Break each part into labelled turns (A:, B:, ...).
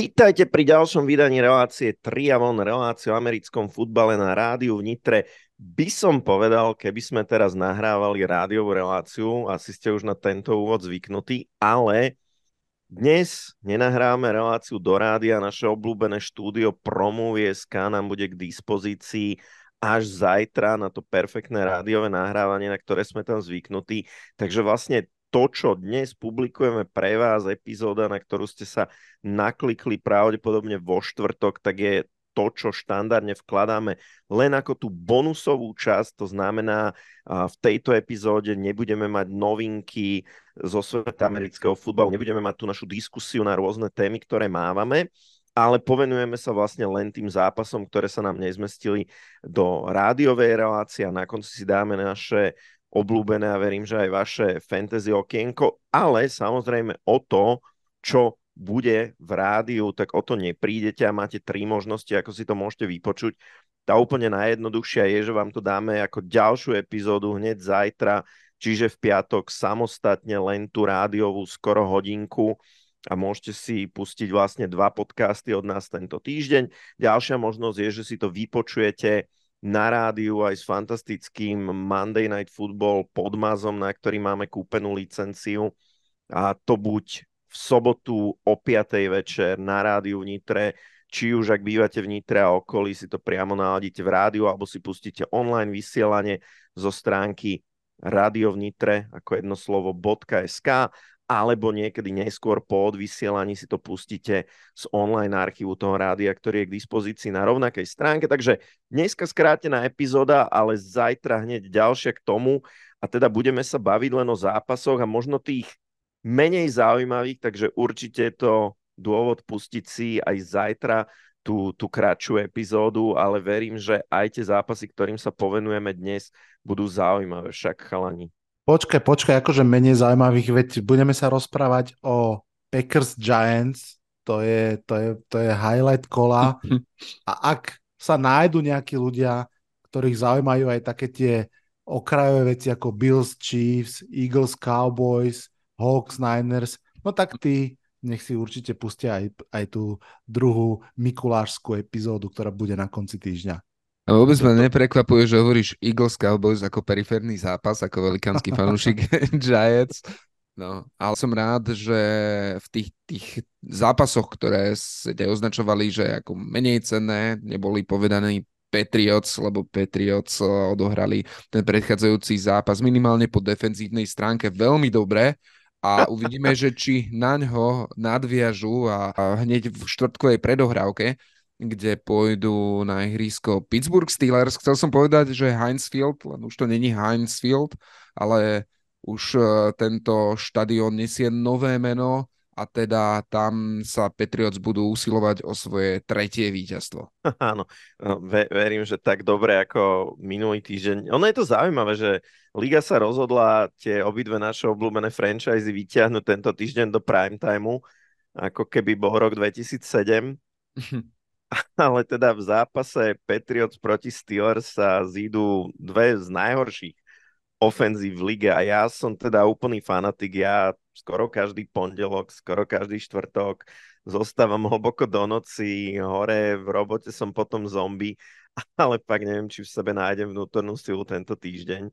A: Vítajte pri ďalšom vydaní relácie Triavon, reláciu o americkom futbale na rádiu v Nitre. By som povedal, keby sme teraz nahrávali rádiovú reláciu, asi ste už na tento úvod zvyknutí, ale dnes nenahráme reláciu do rádia, naše obľúbené štúdio Promovie.sk nám bude k dispozícii až zajtra na to perfektné rádiové nahrávanie, na ktoré sme tam zvyknutí. Takže vlastne to, čo dnes publikujeme pre vás, epizóda, na ktorú ste sa naklikli pravdepodobne vo štvrtok, tak je to, čo štandardne vkladáme len ako tú bonusovú časť, to znamená, v tejto epizóde nebudeme mať novinky zo sveta amerického futbalu, nebudeme mať tú našu diskusiu na rôzne témy, ktoré mávame, ale povenujeme sa vlastne len tým zápasom, ktoré sa nám nezmestili do rádiovej relácie a na konci si dáme naše obľúbené a verím, že aj vaše fantasy okienko, ale samozrejme o to, čo bude v rádiu, tak o to neprídete a máte tri možnosti, ako si to môžete vypočuť. Tá úplne najjednoduchšia je, že vám to dáme ako ďalšiu epizódu hneď zajtra, čiže v piatok samostatne len tú rádiovú skoro hodinku a môžete si pustiť vlastne dva podcasty od nás tento týždeň. Ďalšia možnosť je, že si to vypočujete na rádiu aj s fantastickým Monday Night Football podmazom, na ktorý máme kúpenú licenciu a to buď v sobotu o 5. večer na rádiu v Nitre, či už ak bývate v Nitre a okolí, si to priamo naladíte v rádiu alebo si pustíte online vysielanie zo stránky Radio v Nitre ako jedno slovo .sk alebo niekedy neskôr po odvysielaní si to pustíte z online archívu toho rádia, ktorý je k dispozícii na rovnakej stránke. Takže dneska skrátená epizóda, ale zajtra hneď ďalšia k tomu a teda budeme sa baviť len o zápasoch a možno tých menej zaujímavých, takže určite je to dôvod pustiť si aj zajtra tú, tú kratšiu epizódu, ale verím, že aj tie zápasy, ktorým sa povenujeme dnes, budú zaujímavé však chalani.
B: Počkaj, počkaj, akože menej zaujímavých, veď budeme sa rozprávať o Packers Giants, to je, to je, to je highlight kola. A ak sa nájdu nejakí ľudia, ktorých zaujímajú aj také tie okrajové veci ako Bills, Chiefs, Eagles, Cowboys, Hawks, Niners, no tak tí nech si určite pustia aj, aj tú druhú mikulášskú epizódu, ktorá bude na konci týždňa.
C: A vôbec ma neprekvapuje, že hovoríš Eagles Cowboys ako periférny zápas, ako velikánsky fanúšik Giants. No, ale som rád, že v tých, tých zápasoch, ktoré ste označovali, že ako menej cenné, neboli povedané Patriots, lebo Patriots eh, odohrali ten predchádzajúci zápas minimálne po defenzívnej stránke veľmi dobre. A uvidíme, že či na ňo nadviažu a, a hneď v štvrtkovej predohrávke kde pôjdu na ihrisko Pittsburgh Steelers. Chcel som povedať, že Heinz Field, len už to není Heinz Field, ale už uh, tento štadión nesie nové meno a teda tam sa Patriots budú usilovať o svoje tretie víťazstvo.
A: Áno, no, ve- verím, že tak dobre ako minulý týždeň. Ono je to zaujímavé, že Liga sa rozhodla tie obidve naše obľúbené franchise vyťahnuť tento týždeň do prime timeu, ako keby bol rok 2007. ale teda v zápase Patriots proti Steelers sa zídu dve z najhorších ofenzív v lige a ja som teda úplný fanatik, ja skoro každý pondelok, skoro každý štvrtok zostávam hlboko do noci, hore v robote som potom zombie, ale pak neviem, či v sebe nájdem vnútornú silu tento týždeň.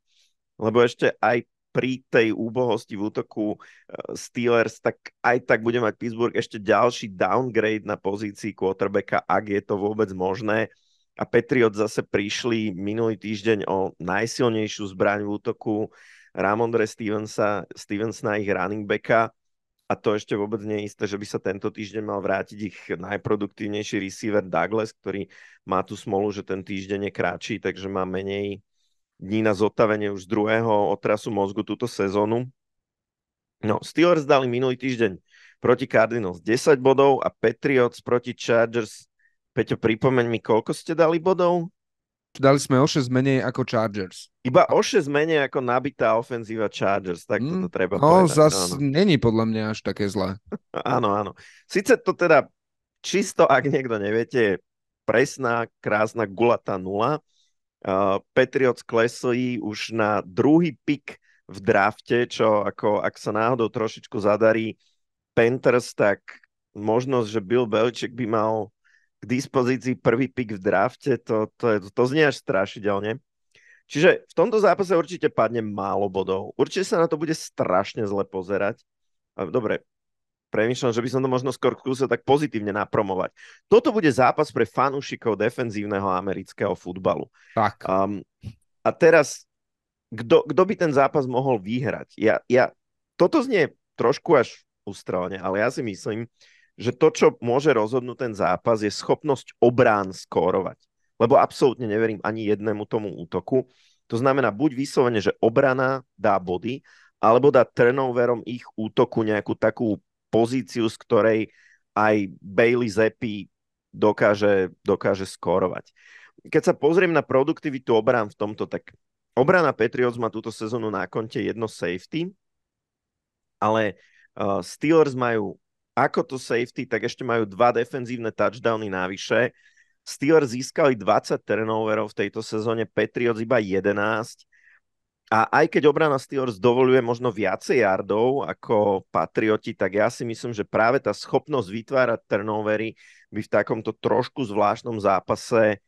A: Lebo ešte aj pri tej úbohosti v útoku eh, Steelers, tak aj tak bude mať Pittsburgh ešte ďalší downgrade na pozícii quarterbacka, ak je to vôbec možné. A Patriot zase prišli minulý týždeň o najsilnejšiu zbraň v útoku Ramondre Stevensa, Stevensona, ich running backa. A to ešte vôbec nie je isté, že by sa tento týždeň mal vrátiť ich najproduktívnejší receiver Douglas, ktorý má tú smolu, že ten týždeň je kratší, takže má menej dní na zotavenie už druhého otrasu mozgu túto sezónu. No, Steelers dali minulý týždeň proti Cardinals 10 bodov a Patriots proti Chargers. Peťo, pripomeň mi, koľko ste dali bodov?
C: Dali sme o 6 menej ako Chargers.
A: Iba o 6 menej ako nabitá ofenzíva Chargers, tak mm, toto treba
C: no, povedať. zas áno. není podľa mňa až také zlé.
A: áno, áno. Sice to teda čisto, ak niekto neviete, je presná, krásna, gulatá nula, Uh, Patriots klesli už na druhý pik v drafte, čo ako ak sa náhodou trošičku zadarí Panthers, tak možnosť, že Bill Belichick by mal k dispozícii prvý pick v drafte, to, to, je, to znie až strašidelne. Čiže v tomto zápase určite padne málo bodov. Určite sa na to bude strašne zle pozerať. Dobre, premýšľam, že by som to možno skôr skúsil tak pozitívne napromovať. Toto bude zápas pre fanúšikov defenzívneho amerického futbalu.
C: Tak.
A: Um, a teraz, kto by ten zápas mohol vyhrať? Ja, ja, toto znie trošku až ustrelne, ale ja si myslím, že to, čo môže rozhodnúť ten zápas, je schopnosť obrán skórovať lebo absolútne neverím ani jednému tomu útoku. To znamená buď vyslovene, že obrana dá body, alebo dá turnoverom ich útoku nejakú takú pozíciu, z ktorej aj Bailey Zeppi dokáže, dokáže skórovať. Keď sa pozriem na produktivitu obrán v tomto, tak obrana Patriots má túto sezónu na konte jedno safety, ale uh, Steelers majú ako to safety, tak ešte majú dva defenzívne touchdowny navyše Steelers získali 20 turnoverov v tejto sezóne, Patriots iba 11. A aj keď obrana Steelers dovoluje možno viacej yardov ako Patrioti, tak ja si myslím, že práve tá schopnosť vytvárať turnovery by v takomto trošku zvláštnom zápase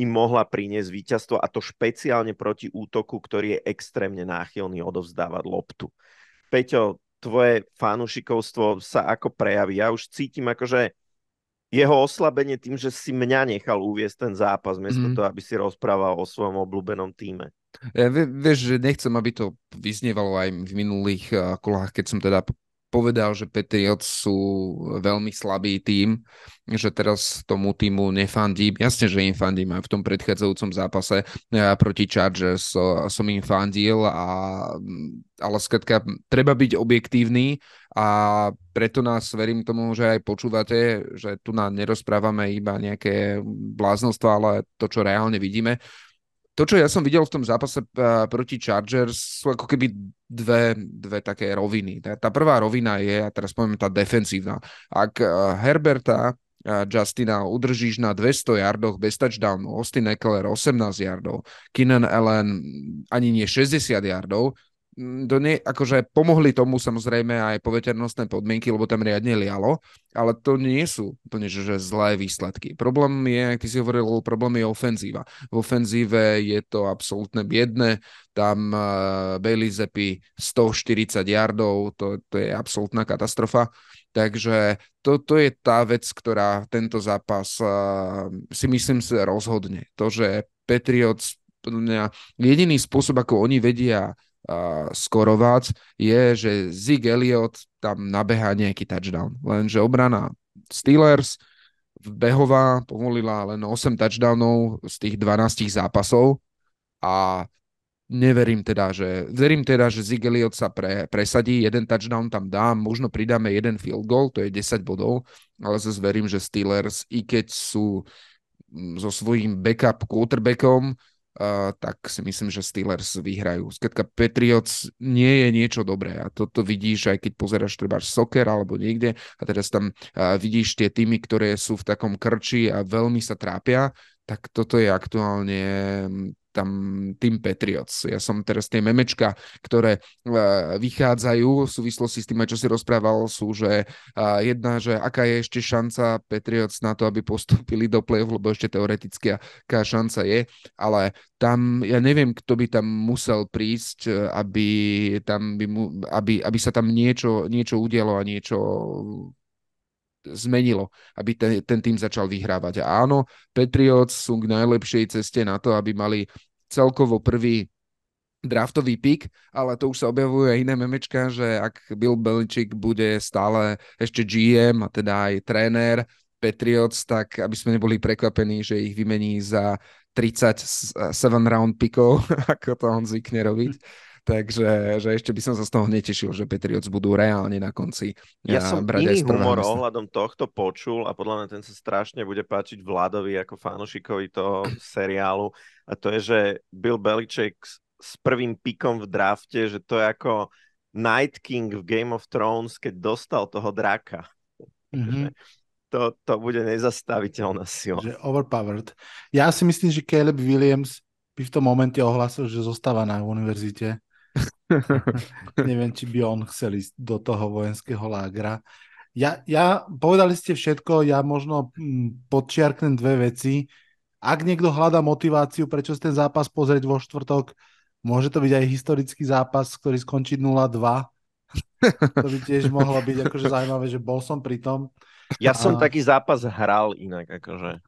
A: im mohla priniesť víťazstvo a to špeciálne proti útoku, ktorý je extrémne náchylný odovzdávať loptu. Peťo, tvoje fanúšikovstvo sa ako prejaví? Ja už cítim akože jeho oslabenie tým, že si mňa nechal uviesť ten zápas, miesto mm. toho, aby si rozprával o svojom obľúbenom týme.
C: Ja, vieš, že nechcem, aby to vyznievalo aj v minulých uh, kolách, keď som teda povedal, že Patriots sú veľmi slabý tým, že teraz tomu týmu nefandím. Jasne, že im fandím aj v tom predchádzajúcom zápase ja proti Chargers so, som im fandil, a, ale skratka treba byť objektívny a preto nás verím tomu, že aj počúvate, že tu nám nerozprávame iba nejaké bláznostva, ale to, čo reálne vidíme to, čo ja som videl v tom zápase uh, proti Chargers, sú ako keby dve, dve také roviny. Tá, tá prvá rovina je, a teraz poviem tá defensívna. Ak uh, Herberta uh, Justina udržíš na 200 yardoch bez touchdownu, Austin Eckler 18 yardov, Keenan Allen ani nie 60 yardov, do nie, akože pomohli tomu samozrejme aj poveternostné podmienky, lebo tam riadne lialo, ale to nie sú úplne že, že zlé výsledky. Problém je, ty si hovoril, problém je ofenzíva. V ofenzíve je to absolútne biedne, tam uh, Bailey Zeppi 140 yardov, to, to je absolútna katastrofa. Takže to, to je tá vec, ktorá tento zápas uh, si myslím si rozhodne. To, že Patriots jediný spôsob, ako oni vedia skorovať, je, že Zig Elliot tam nabeha nejaký touchdown. Lenže obrana Steelers behová povolila len 8 touchdownov z tých 12 zápasov a neverím teda, že verím teda, že Zig Elliot sa pre, presadí, jeden touchdown tam dá, možno pridáme jeden field goal, to je 10 bodov, ale zase verím, že Steelers, i keď sú mm, so svojím backup quarterbackom, tak si myslím, že Steelers vyhrajú. Skladka Patriots nie je niečo dobré a toto vidíš aj keď pozeráš treba soccer alebo niekde a teraz tam uh, vidíš tie týmy, ktoré sú v takom krči a veľmi sa trápia, tak toto je aktuálne tam tým Patriots. Ja som teraz tie memečka, ktoré uh, vychádzajú v súvislosti s tým, čo si rozprával, sú, že uh, jedna, že aká je ešte šanca Patriots na to, aby postúpili do play-off, lebo ešte teoreticky aká šanca je, ale tam, ja neviem, kto by tam musel prísť, aby, tam by mu, aby, aby sa tam niečo, niečo udialo a niečo zmenilo, aby ten, ten tým začal vyhrávať. A áno, Patriots sú k najlepšej ceste na to, aby mali celkovo prvý draftový pick, ale to už sa objavujú aj iné memečka, že ak Bill Belichick bude stále ešte GM a teda aj tréner Patriots, tak aby sme neboli prekvapení, že ich vymení za 37 round pickov, ako to on zvykne robiť. Takže že ešte by som sa z toho netešil, že Patriots budú reálne na konci.
A: Ja som brať iný humor ohľadom tohto počul a podľa mňa ten sa strašne bude páčiť Vladovi ako fanošikovi toho seriálu a to je, že Bill Belichick s prvým pikom v drafte, že to je ako Night King v Game of Thrones, keď dostal toho draka. Mm-hmm. To, to bude nezastaviteľná sila.
B: Že overpowered. Ja si myslím, že Caleb Williams by v tom momente ohlasil, že zostáva na univerzite Neviem, či by on chcel ísť do toho vojenského lágra. Ja, ja, povedali ste všetko, ja možno hm, podčiarknem dve veci. Ak niekto hľadá motiváciu, prečo si ten zápas pozrieť vo štvrtok, môže to byť aj historický zápas, ktorý skončí 0-2. to by tiež mohlo byť akože zaujímavé, že bol som pri tom.
A: Ja som a... taký zápas hral inak, akože.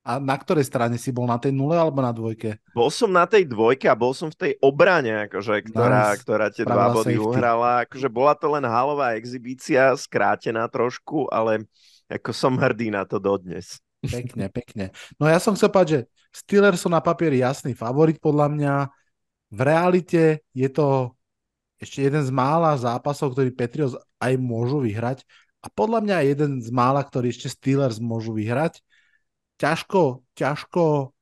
B: A na ktorej strane si bol? Na tej nule alebo na dvojke?
A: Bol som na tej dvojke a bol som v tej obrane, akože, ktorá, nice. ktorá tie dva body safety. uhrala. Akože bola to len halová exibícia, skrátená trošku, ale ako som hrdý na to dodnes.
B: Pekne, pekne. No ja som chcel povedať, že Steelers sú na papieri jasný favorit podľa mňa. V realite je to ešte jeden z mála zápasov, ktorý Patriots aj môžu vyhrať. A podľa mňa jeden z mála, ktorý ešte Steelers môžu vyhrať ťažko, ťažko,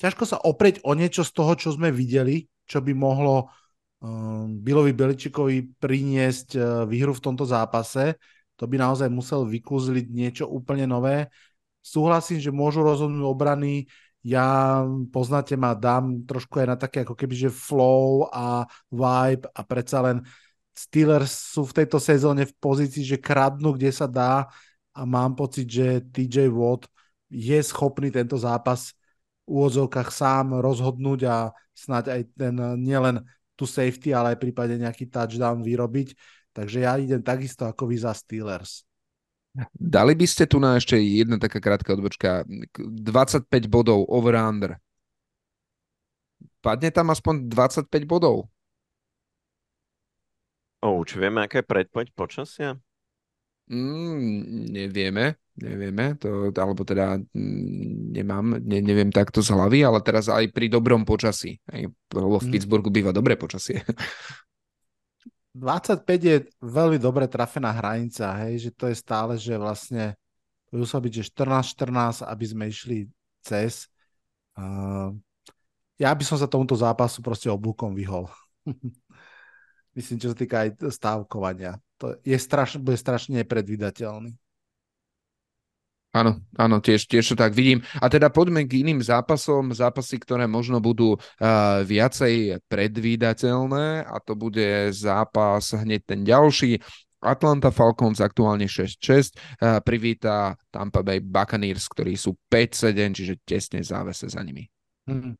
B: ťažko sa oprieť o niečo z toho, čo sme videli, čo by mohlo um, Bilovi Beličikovi priniesť uh, výhru v tomto zápase. To by naozaj musel vykúzliť niečo úplne nové. Súhlasím, že môžu rozhodnúť obrany. Ja, poznáte ma, dám trošku aj na také ako keby, že flow a vibe a predsa len Steelers sú v tejto sezóne v pozícii, že kradnú, kde sa dá a mám pocit, že TJ Watt je schopný tento zápas v úvodzovkách sám rozhodnúť a snáď aj ten nielen tu safety, ale aj prípade nejaký touchdown vyrobiť. Takže ja idem takisto ako vy za Steelers.
C: Dali by ste tu na ešte jedna taká krátka odbočka. 25 bodov over-under. Padne tam aspoň 25 bodov?
A: O, či vieme, aké je predpoď počasia?
C: Mm, nevieme, nevieme, to, alebo teda mm, nemám, ne, neviem takto z hlavy, ale teraz aj pri dobrom počasí. Aj, lebo v mm. Pittsburghu býva dobré počasie.
B: 25 je veľmi dobre trafená hranica, hej, že to je stále, že vlastne to muselo byť, že 14-14, aby sme išli cez. Uh, ja by som sa tomuto zápasu proste oblúkom vyhol. Myslím, čo sa týka aj stávkovania to je straš, bude strašne nepredvydateľný.
C: Áno, áno, tiež, tiež to tak vidím. A teda poďme k iným zápasom, zápasy, ktoré možno budú uh, viacej predvídateľné a to bude zápas hneď ten ďalší. Atlanta Falcons aktuálne 6-6 uh, privíta Tampa Bay Buccaneers, ktorí sú 5-7, čiže tesne závese za nimi. Hmm.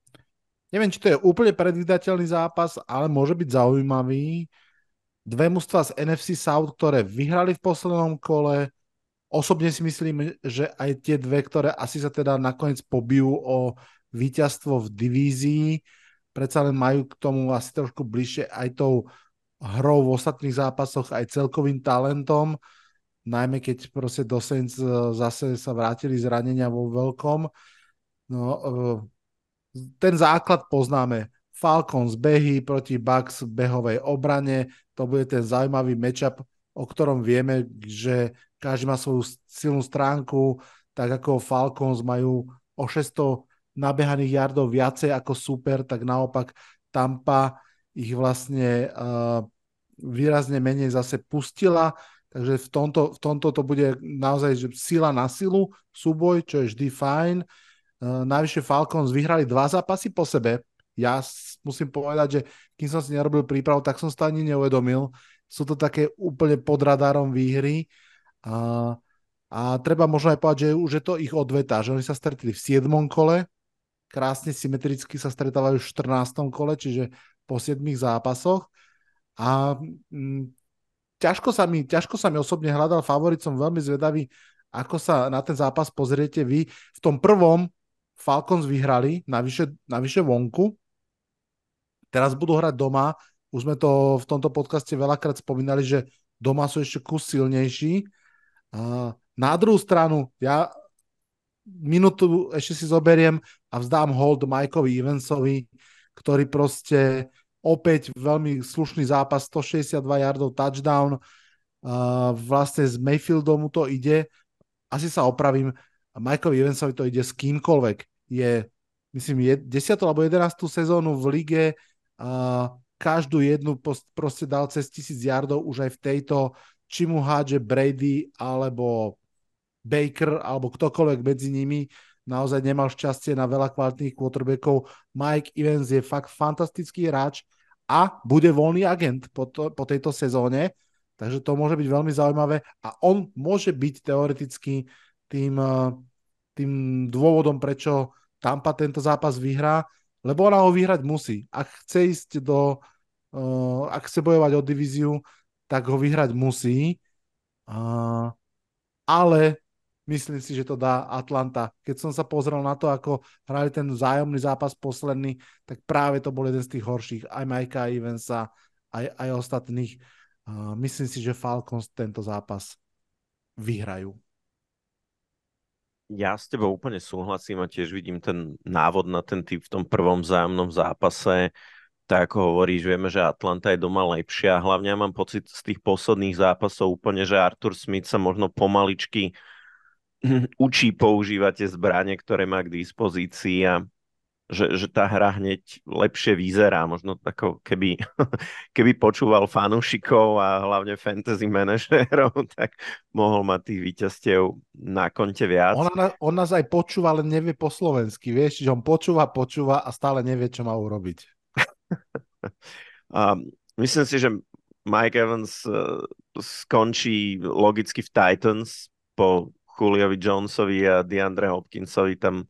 B: Neviem, či to je úplne predvídateľný zápas, ale môže byť zaujímavý dve mužstva z NFC South, ktoré vyhrali v poslednom kole. Osobne si myslím, že aj tie dve, ktoré asi sa teda nakoniec pobijú o víťazstvo v divízii, predsa len majú k tomu asi trošku bližšie aj tou hrou v ostatných zápasoch, aj celkovým talentom, najmä keď proste do Saints e, zase sa vrátili zranenia vo veľkom. No, e, ten základ poznáme. Falcons behy proti Bucks v behovej obrane, to bude ten zaujímavý matchup, o ktorom vieme, že každý má svoju silnú stránku, tak ako Falcons majú o 600 nabehaných yardov viacej ako super, tak naopak Tampa ich vlastne uh, výrazne menej zase pustila, takže v tomto, v tomto to bude naozaj že sila na silu, súboj, čo je vždy fajn. Uh, najvyššie Falcons vyhrali dva zápasy po sebe, ja musím povedať, že kým som si nerobil prípravu, tak som to ani neuvedomil. Sú to také úplne pod radarom výhry. A, a treba možno aj povedať, že už je to ich odveta, že oni sa stretli v 7. kole, krásne symetricky sa stretávajú v 14. kole, čiže po 7 zápasoch. A m, mm, ťažko, sa mi, ťažko sa mi osobne hľadal favorit, som veľmi zvedavý, ako sa na ten zápas pozriete vy. V tom prvom Falcons vyhrali, navyše, navyše vonku, Teraz budú hrať doma. Už sme to v tomto podcaste veľakrát spomínali, že doma sú ešte kus silnejší. Na druhú stranu, ja minútu ešte si zoberiem a vzdám hold Mikeovi Evansovi, ktorý proste opäť veľmi slušný zápas, 162 yardov touchdown. Vlastne s Mayfieldom mu to ide. Asi sa opravím. Mikeovi Evansovi to ide s kýmkoľvek. Je, myslím, je 10. alebo 11. sezónu v lige každú jednu proste dal cez tisíc yardov už aj v tejto, či mu hádže Brady alebo Baker alebo ktokoľvek medzi nimi, naozaj nemal šťastie na veľa kvalitných quarterbackov. Mike Evans je fakt fantastický hráč a bude voľný agent po, to, po tejto sezóne. Takže to môže byť veľmi zaujímavé a on môže byť teoreticky tým, eh, tým dôvodom, prečo Tampa tento zápas vyhrá, lebo ona ho vyhrať musí. Ak chce ísť do, uh, ak chce bojovať o divíziu, tak ho vyhrať musí. Uh, ale myslím si, že to dá Atlanta. Keď som sa pozrel na to, ako hrali ten vzájomný zápas posledný, tak práve to bol jeden z tých horších. Aj Majka Evansa, aj, aj ostatných. Uh, myslím si, že Falcons tento zápas vyhrajú.
A: Ja s tebou úplne súhlasím a tiež vidím ten návod na ten typ v tom prvom vzájomnom zápase. Tak ako hovoríš, vieme, že Atlanta je doma lepšia. Hlavne ja mám pocit z tých posledných zápasov úplne, že Arthur Smith sa možno pomaličky učí používať tie zbranie, ktoré má k dispozícii a že, že tá hra hneď lepšie vyzerá. Možno ako keby, keby počúval fanúšikov a hlavne fantasy manažérov, tak mohol mať tých víťazstiev na konte viac.
B: On, on nás aj počúva, ale nevie po slovensky, vieš, že on počúva, počúva a stále nevie, čo má urobiť.
A: A myslím si, že Mike Evans uh, skončí logicky v Titans po Juliovi Jonesovi a DeAndre Hopkinsovi tam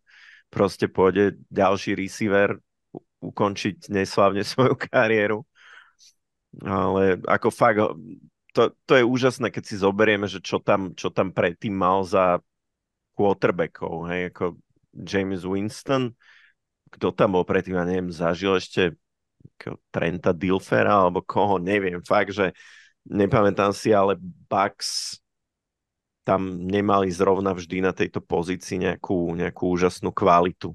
A: proste pôjde ďalší receiver ukončiť neslavne svoju kariéru. Ale ako fakt, to, to je úžasné, keď si zoberieme, že čo tam, čo tam predtým mal za quarterbackov, hej, ako James Winston, kto tam bol predtým, ja neviem, zažil ešte Trenta Dilfera, alebo koho, neviem, fakt, že nepamätám si, ale Bucks tam nemali zrovna vždy na tejto pozícii nejakú, nejakú úžasnú kvalitu.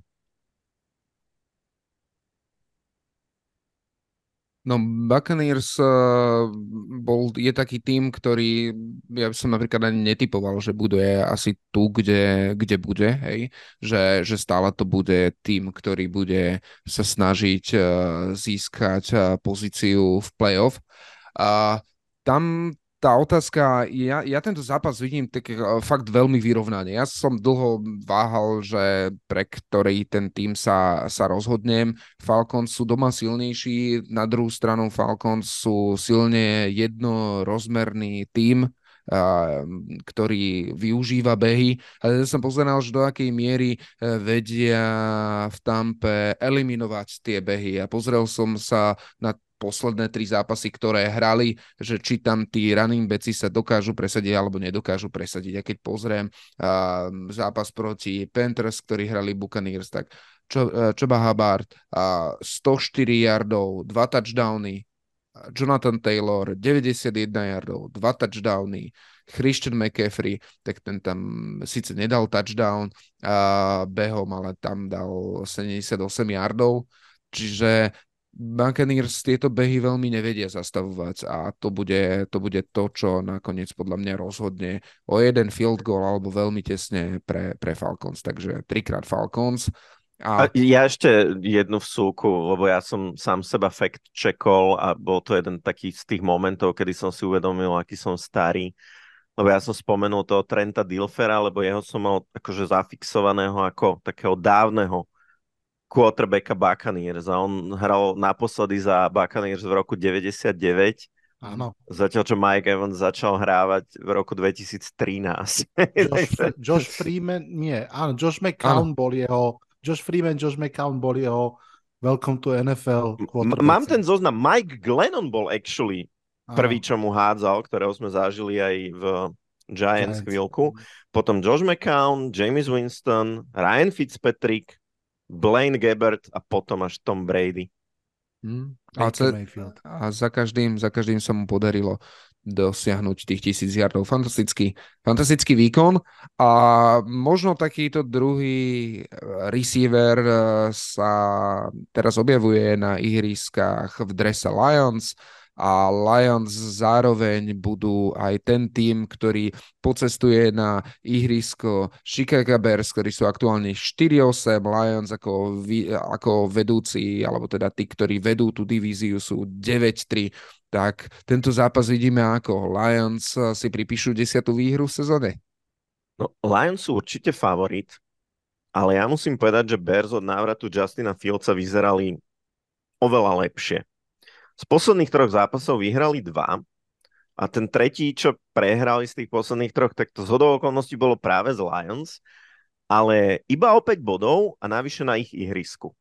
C: No Buccaneers uh, bol, je taký tým, ktorý ja som napríklad ani netypoval, že bude asi tu, kde, kde bude, hej? Že, že stále to bude tým, ktorý bude sa snažiť uh, získať uh, pozíciu v playoff. A tam tá otázka, ja, ja tento zápas vidím tak uh, fakt veľmi vyrovnaný. Ja som dlho váhal, že pre ktorý ten tým sa, sa rozhodnem. Falcons sú doma silnejší, na druhú stranu Falcons sú silne jednorozmerný tým, uh, ktorý využíva behy. Ale ja som pozeral, že do akej miery uh, vedia v Tampe eliminovať tie behy. A pozrel som sa na posledné tri zápasy, ktoré hrali, že či tam tí running backi sa dokážu presadiť alebo nedokážu presadiť. A keď pozriem uh, zápas proti Panthers, ktorí hrali Buccaneers, tak uh, Čoba Hubbard, uh, 104 yardov, 2 touchdowny, Jonathan Taylor 91 yardov, 2 touchdowny, Christian McCaffrey, tak ten tam síce nedal touchdown a behom, ale tam dal 78 yardov, čiže Buccaneers tieto behy veľmi nevedia zastavovať a to bude, to bude to, čo nakoniec podľa mňa rozhodne o jeden field goal alebo veľmi tesne pre, pre Falcons. Takže trikrát Falcons.
A: A... ja ešte jednu vsúku, lebo ja som sám seba fact checkol a bol to jeden taký z tých momentov, kedy som si uvedomil, aký som starý. Lebo ja som spomenul toho Trenta Dilfera, lebo jeho som mal akože zafixovaného ako takého dávneho quarterbacka Buccaneers a on hral naposledy za Buccaneers v roku 99.
B: Áno.
A: Zatiaľ, čo Mike Evans začal hrávať v roku 2013.
B: Josh, Josh Freeman, nie, áno, Josh McCown áno. bol jeho, Josh Freeman, Josh McCown bol jeho Welcome to NFL.
A: Mám ten zoznam. Mike Glennon bol actually prvý, čo mu hádzal, ktorého sme zažili aj v Giants, Giants. chvíľku. Potom Josh McCown, James Winston, Ryan Fitzpatrick, Blaine Gabbert a potom až Tom Brady.
C: Hmm. A, ce, a za, každým, za každým sa mu podarilo dosiahnuť tých tisíc yardov. Fantastický, fantastický výkon a možno takýto druhý receiver eh, sa teraz objavuje na ihriskách v drese Lions a Lions zároveň budú aj ten tým, ktorý pocestuje na ihrisko Chicago Bears, ktorí sú aktuálne 4-8, Lions ako, ako vedúci, alebo teda tí, ktorí vedú tú divíziu sú 9-3, tak tento zápas vidíme ako Lions si pripíšu desiatú výhru v sezóne.
A: No, Lions sú určite favorit, ale ja musím povedať, že Bears od návratu Justina Fieldsa vyzerali oveľa lepšie. Z posledných troch zápasov vyhrali dva a ten tretí, čo prehrali z tých posledných troch, tak to z okolností bolo práve z Lions, ale iba o 5 bodov a navyše na ich ihrisku.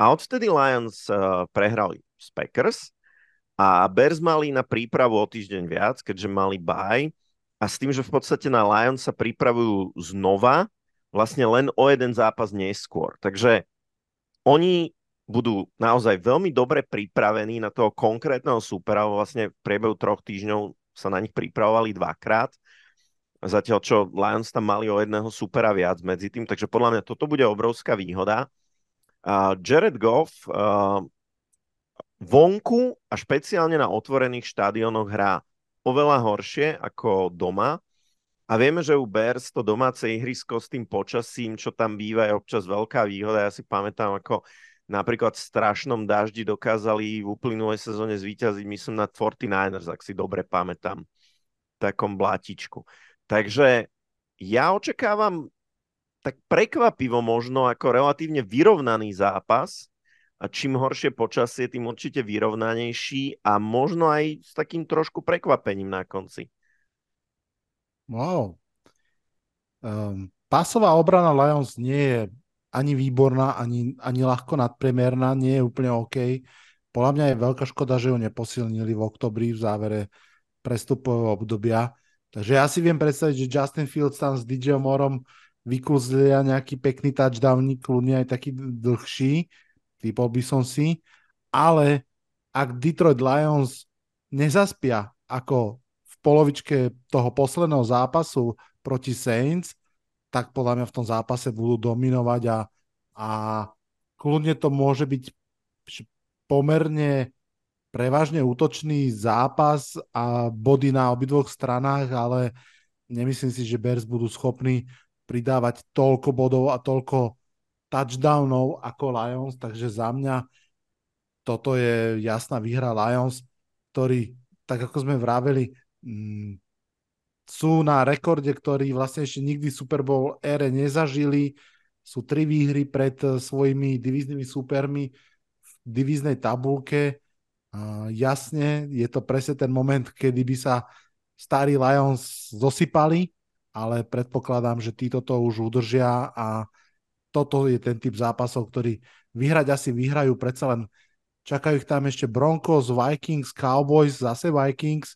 A: A odvtedy Lions uh, prehrali z Packers a Bears mali na prípravu o týždeň viac, keďže mali bye a s tým, že v podstate na Lions sa pripravujú znova, vlastne len o jeden zápas neskôr. Takže oni budú naozaj veľmi dobre pripravení na toho konkrétneho supera, vlastne v priebehu troch týždňov sa na nich pripravovali dvakrát, zatiaľ čo Lions tam mali o jedného supera viac medzi tým, takže podľa mňa toto bude obrovská výhoda. Uh, Jared Goff uh, vonku a špeciálne na otvorených štádionoch hrá oveľa horšie ako doma, a vieme, že u Bears to domáce ihrisko s tým počasím, čo tam býva, je občas veľká výhoda. Ja si pamätám, ako napríklad v strašnom daždi dokázali v uplynulej sezóne zvíťaziť, myslím, na 49ers, ak si dobre pamätám, takom blátičku. Takže ja očakávam tak prekvapivo možno ako relatívne vyrovnaný zápas a čím horšie počasie, tým určite vyrovnanejší a možno aj s takým trošku prekvapením na konci.
B: Wow. Um, pásová obrana Lions nie je ani výborná, ani, ani ľahko nadpriemerná, nie je úplne OK. Podľa mňa je veľká škoda, že ju neposilnili v oktobri v závere prestupového obdobia. Takže ja si viem predstaviť, že Justin Fields tam s DJ Morom vykluzlia nejaký pekný touchdown, kľudne aj taký dlhší, typol by som si, ale ak Detroit Lions nezaspia ako v polovičke toho posledného zápasu proti Saints, tak podľa mňa v tom zápase budú dominovať a, a kľudne to môže byť pomerne prevažne útočný zápas a body na obidvoch stranách, ale nemyslím si, že Bears budú schopní pridávať toľko bodov a toľko touchdownov ako Lions, takže za mňa toto je jasná výhra Lions, ktorí, tak ako sme vraveli, sú na rekorde, ktorý vlastne ešte nikdy Super Bowl ére nezažili. Sú tri výhry pred eh, svojimi divíznymi supermi v divíznej tabulke. Uh, jasne, je to presne ten moment, kedy by sa starí Lions zosypali, ale predpokladám, že títo to už udržia a toto je ten typ zápasov, ktorý vyhrať asi vyhrajú, predsa len čakajú ich tam ešte Broncos, Vikings, Cowboys, zase Vikings,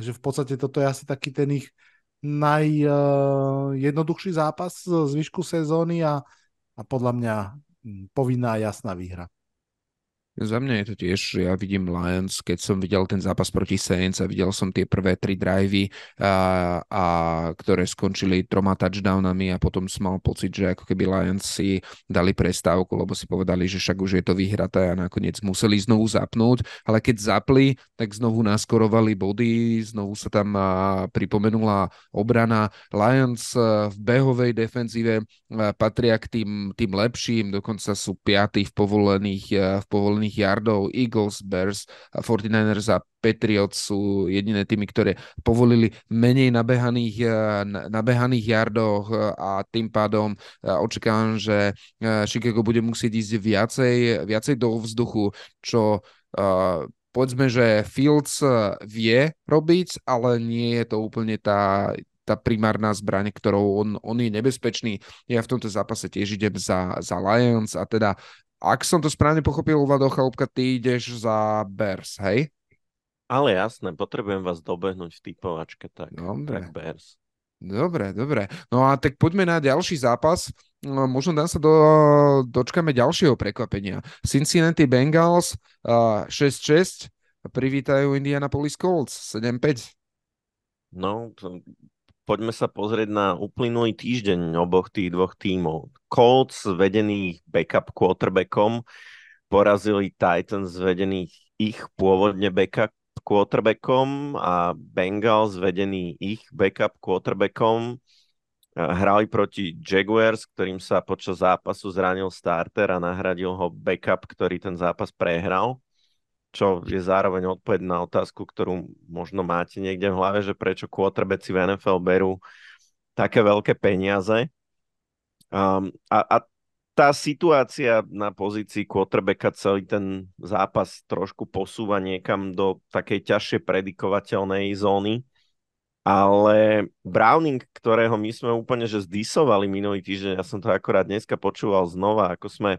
B: Takže v podstate toto je asi taký ten ich najjednoduchší zápas z výšku sezóny a, a podľa mňa hm, povinná jasná výhra.
C: Za mňa je to tiež, že ja vidím Lions, keď som videl ten zápas proti Saints a videl som tie prvé tri drivey, a, a ktoré skončili troma touchdownami a potom som mal pocit, že ako keby Lions si dali prestávku, lebo si povedali, že však už je to vyhraté a nakoniec museli znovu zapnúť, ale keď zapli, tak znovu naskorovali body, znovu sa tam pripomenula obrana. Lions v behovej defenzíve patria k tým, tým lepším, dokonca sú piatí v povolených, v povolených strieľaných yardov. Eagles, Bears, 49ers a Patriots sú jediné týmy, ktoré povolili menej nabehaných, eh, nabehaných yardoch eh, a tým pádom eh, očakávam, že Chicago bude musieť ísť viacej, viacej do vzduchu, čo povedzme, že Fields vie robiť, ale nie je to úplne tá, tá primárna zbraň, ktorou on, on je nebezpečný. Ja v tomto zápase tiež idem za, za Lions a teda ak som to správne pochopil, Vlado Chalúbka, ty ideš za Bears, hej?
A: Ale jasné, potrebujem vás dobehnúť v typovačke, tak,
C: dobre.
A: tak Bears.
C: Dobre, dobre. No a tak poďme na ďalší zápas. No, možno dám sa do, dočkame ďalšieho prekvapenia. Cincinnati Bengals uh, 6-6 privítajú Indianapolis Colts 7-5.
A: No, poďme sa pozrieť na uplynulý týždeň oboch tých dvoch tímov. Colts vedených backup quarterbackom porazili Titans vedených ich pôvodne backup quarterbackom a Bengals vedený ich backup quarterbackom hrali proti Jaguars, ktorým sa počas zápasu zranil starter a nahradil ho backup, ktorý ten zápas prehral čo je zároveň odpoveď na otázku, ktorú možno máte niekde v hlave, že prečo quarterbacki v NFL berú také veľké peniaze. Um, a, a tá situácia na pozícii quarterbacka celý ten zápas trošku posúva niekam do takej ťažšie predikovateľnej zóny. Ale Browning, ktorého my sme úplne že zdisovali minulý týždeň, ja som to akorát dneska počúval znova, ako sme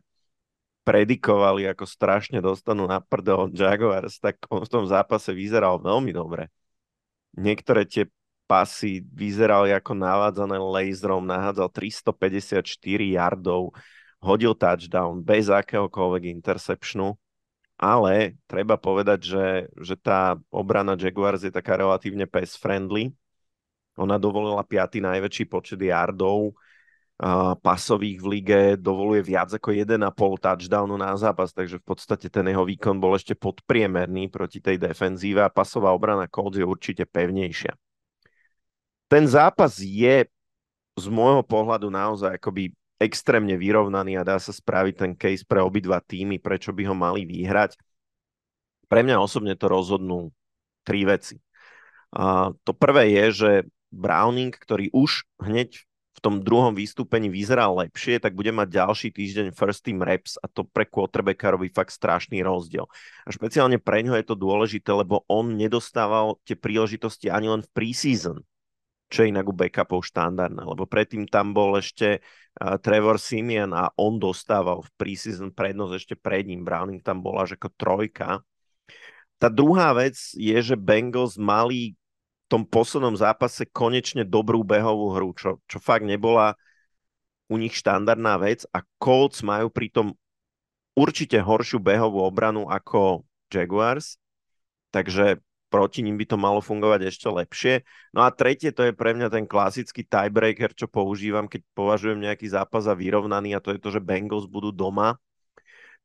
A: predikovali, ako strašne dostanú na prdel Jaguars, tak on v tom zápase vyzeral veľmi dobre. Niektoré tie pasy vyzerali ako navádzané laserom, nahádzal 354 yardov, hodil touchdown bez akéhokoľvek interceptionu, ale treba povedať, že, že tá obrana Jaguars je taká relatívne pass-friendly. Ona dovolila piaty najväčší počet yardov, pasových v lige, dovoluje viac ako 1,5 touchdownu na zápas, takže v podstate ten jeho výkon bol ešte podpriemerný proti tej defenzíve a pasová obrana Colts je určite pevnejšia. Ten zápas je z môjho pohľadu naozaj akoby extrémne vyrovnaný a dá sa spraviť ten case pre obidva týmy, prečo by ho mali vyhrať. Pre mňa osobne to rozhodnú tri veci. A to prvé je, že Browning, ktorý už hneď v tom druhom vystúpení vyzeral lepšie, tak bude mať ďalší týždeň first team reps a to pre quarterbacka robí fakt strašný rozdiel. A špeciálne pre ňo je to dôležité, lebo on nedostával tie príležitosti ani len v preseason, čo je inak u backupov štandardné, lebo predtým tam bol ešte uh, Trevor Simeon a on dostával v preseason prednosť ešte pred ním. Browning tam bola až ako trojka. Tá druhá vec je, že Bengals mali tom poslednom zápase konečne dobrú behovú hru, čo, čo fakt nebola u nich štandardná vec a Colts majú pritom určite horšiu behovú obranu ako Jaguars, takže proti ním by to malo fungovať ešte lepšie. No a tretie, to je pre mňa ten klasický tiebreaker, čo používam, keď považujem nejaký zápas za vyrovnaný a to je to, že Bengals budú doma.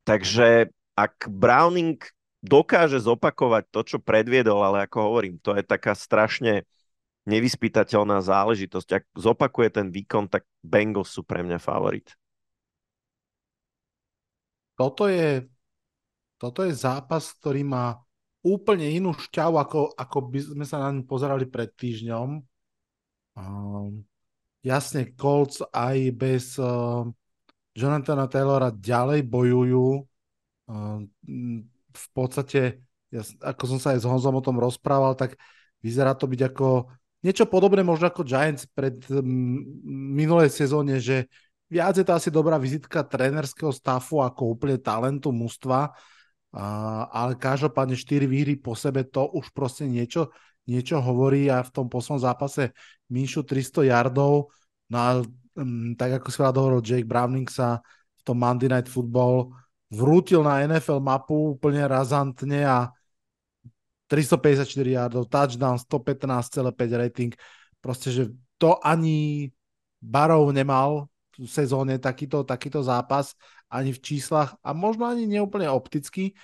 A: Takže ak Browning dokáže zopakovať to, čo predviedol, ale ako hovorím, to je taká strašne nevyspytateľná záležitosť. Ak zopakuje ten výkon, tak Bengals sú pre mňa favorit.
B: Toto je, toto je zápas, ktorý má úplne inú šťavu, ako, ako by sme sa na ňu pozerali pred týždňom. Um, jasne, Colts aj bez uh, Jonathana Taylora ďalej bojujú. Um, v podstate, ja, ako som sa aj s Honzom o tom rozprával, tak vyzerá to byť ako niečo podobné možno ako Giants pred m, minulej sezóne, že viac je to asi dobrá vizitka trénerského stafu ako úplne talentu mužstva, ale každopádne 4 výhry po sebe to už proste niečo, niečo hovorí. A v tom poslednom zápase Míšu 300 yardov, no a m, tak ako si hovoril, Jake Browning sa v tom Monday Night Football vrútil na NFL mapu úplne razantne a 354 yardov, touchdown, 115,5 rating. Proste, že to ani Barov nemal v sezóne takýto, takýto zápas ani v číslach a možno ani neúplne opticky.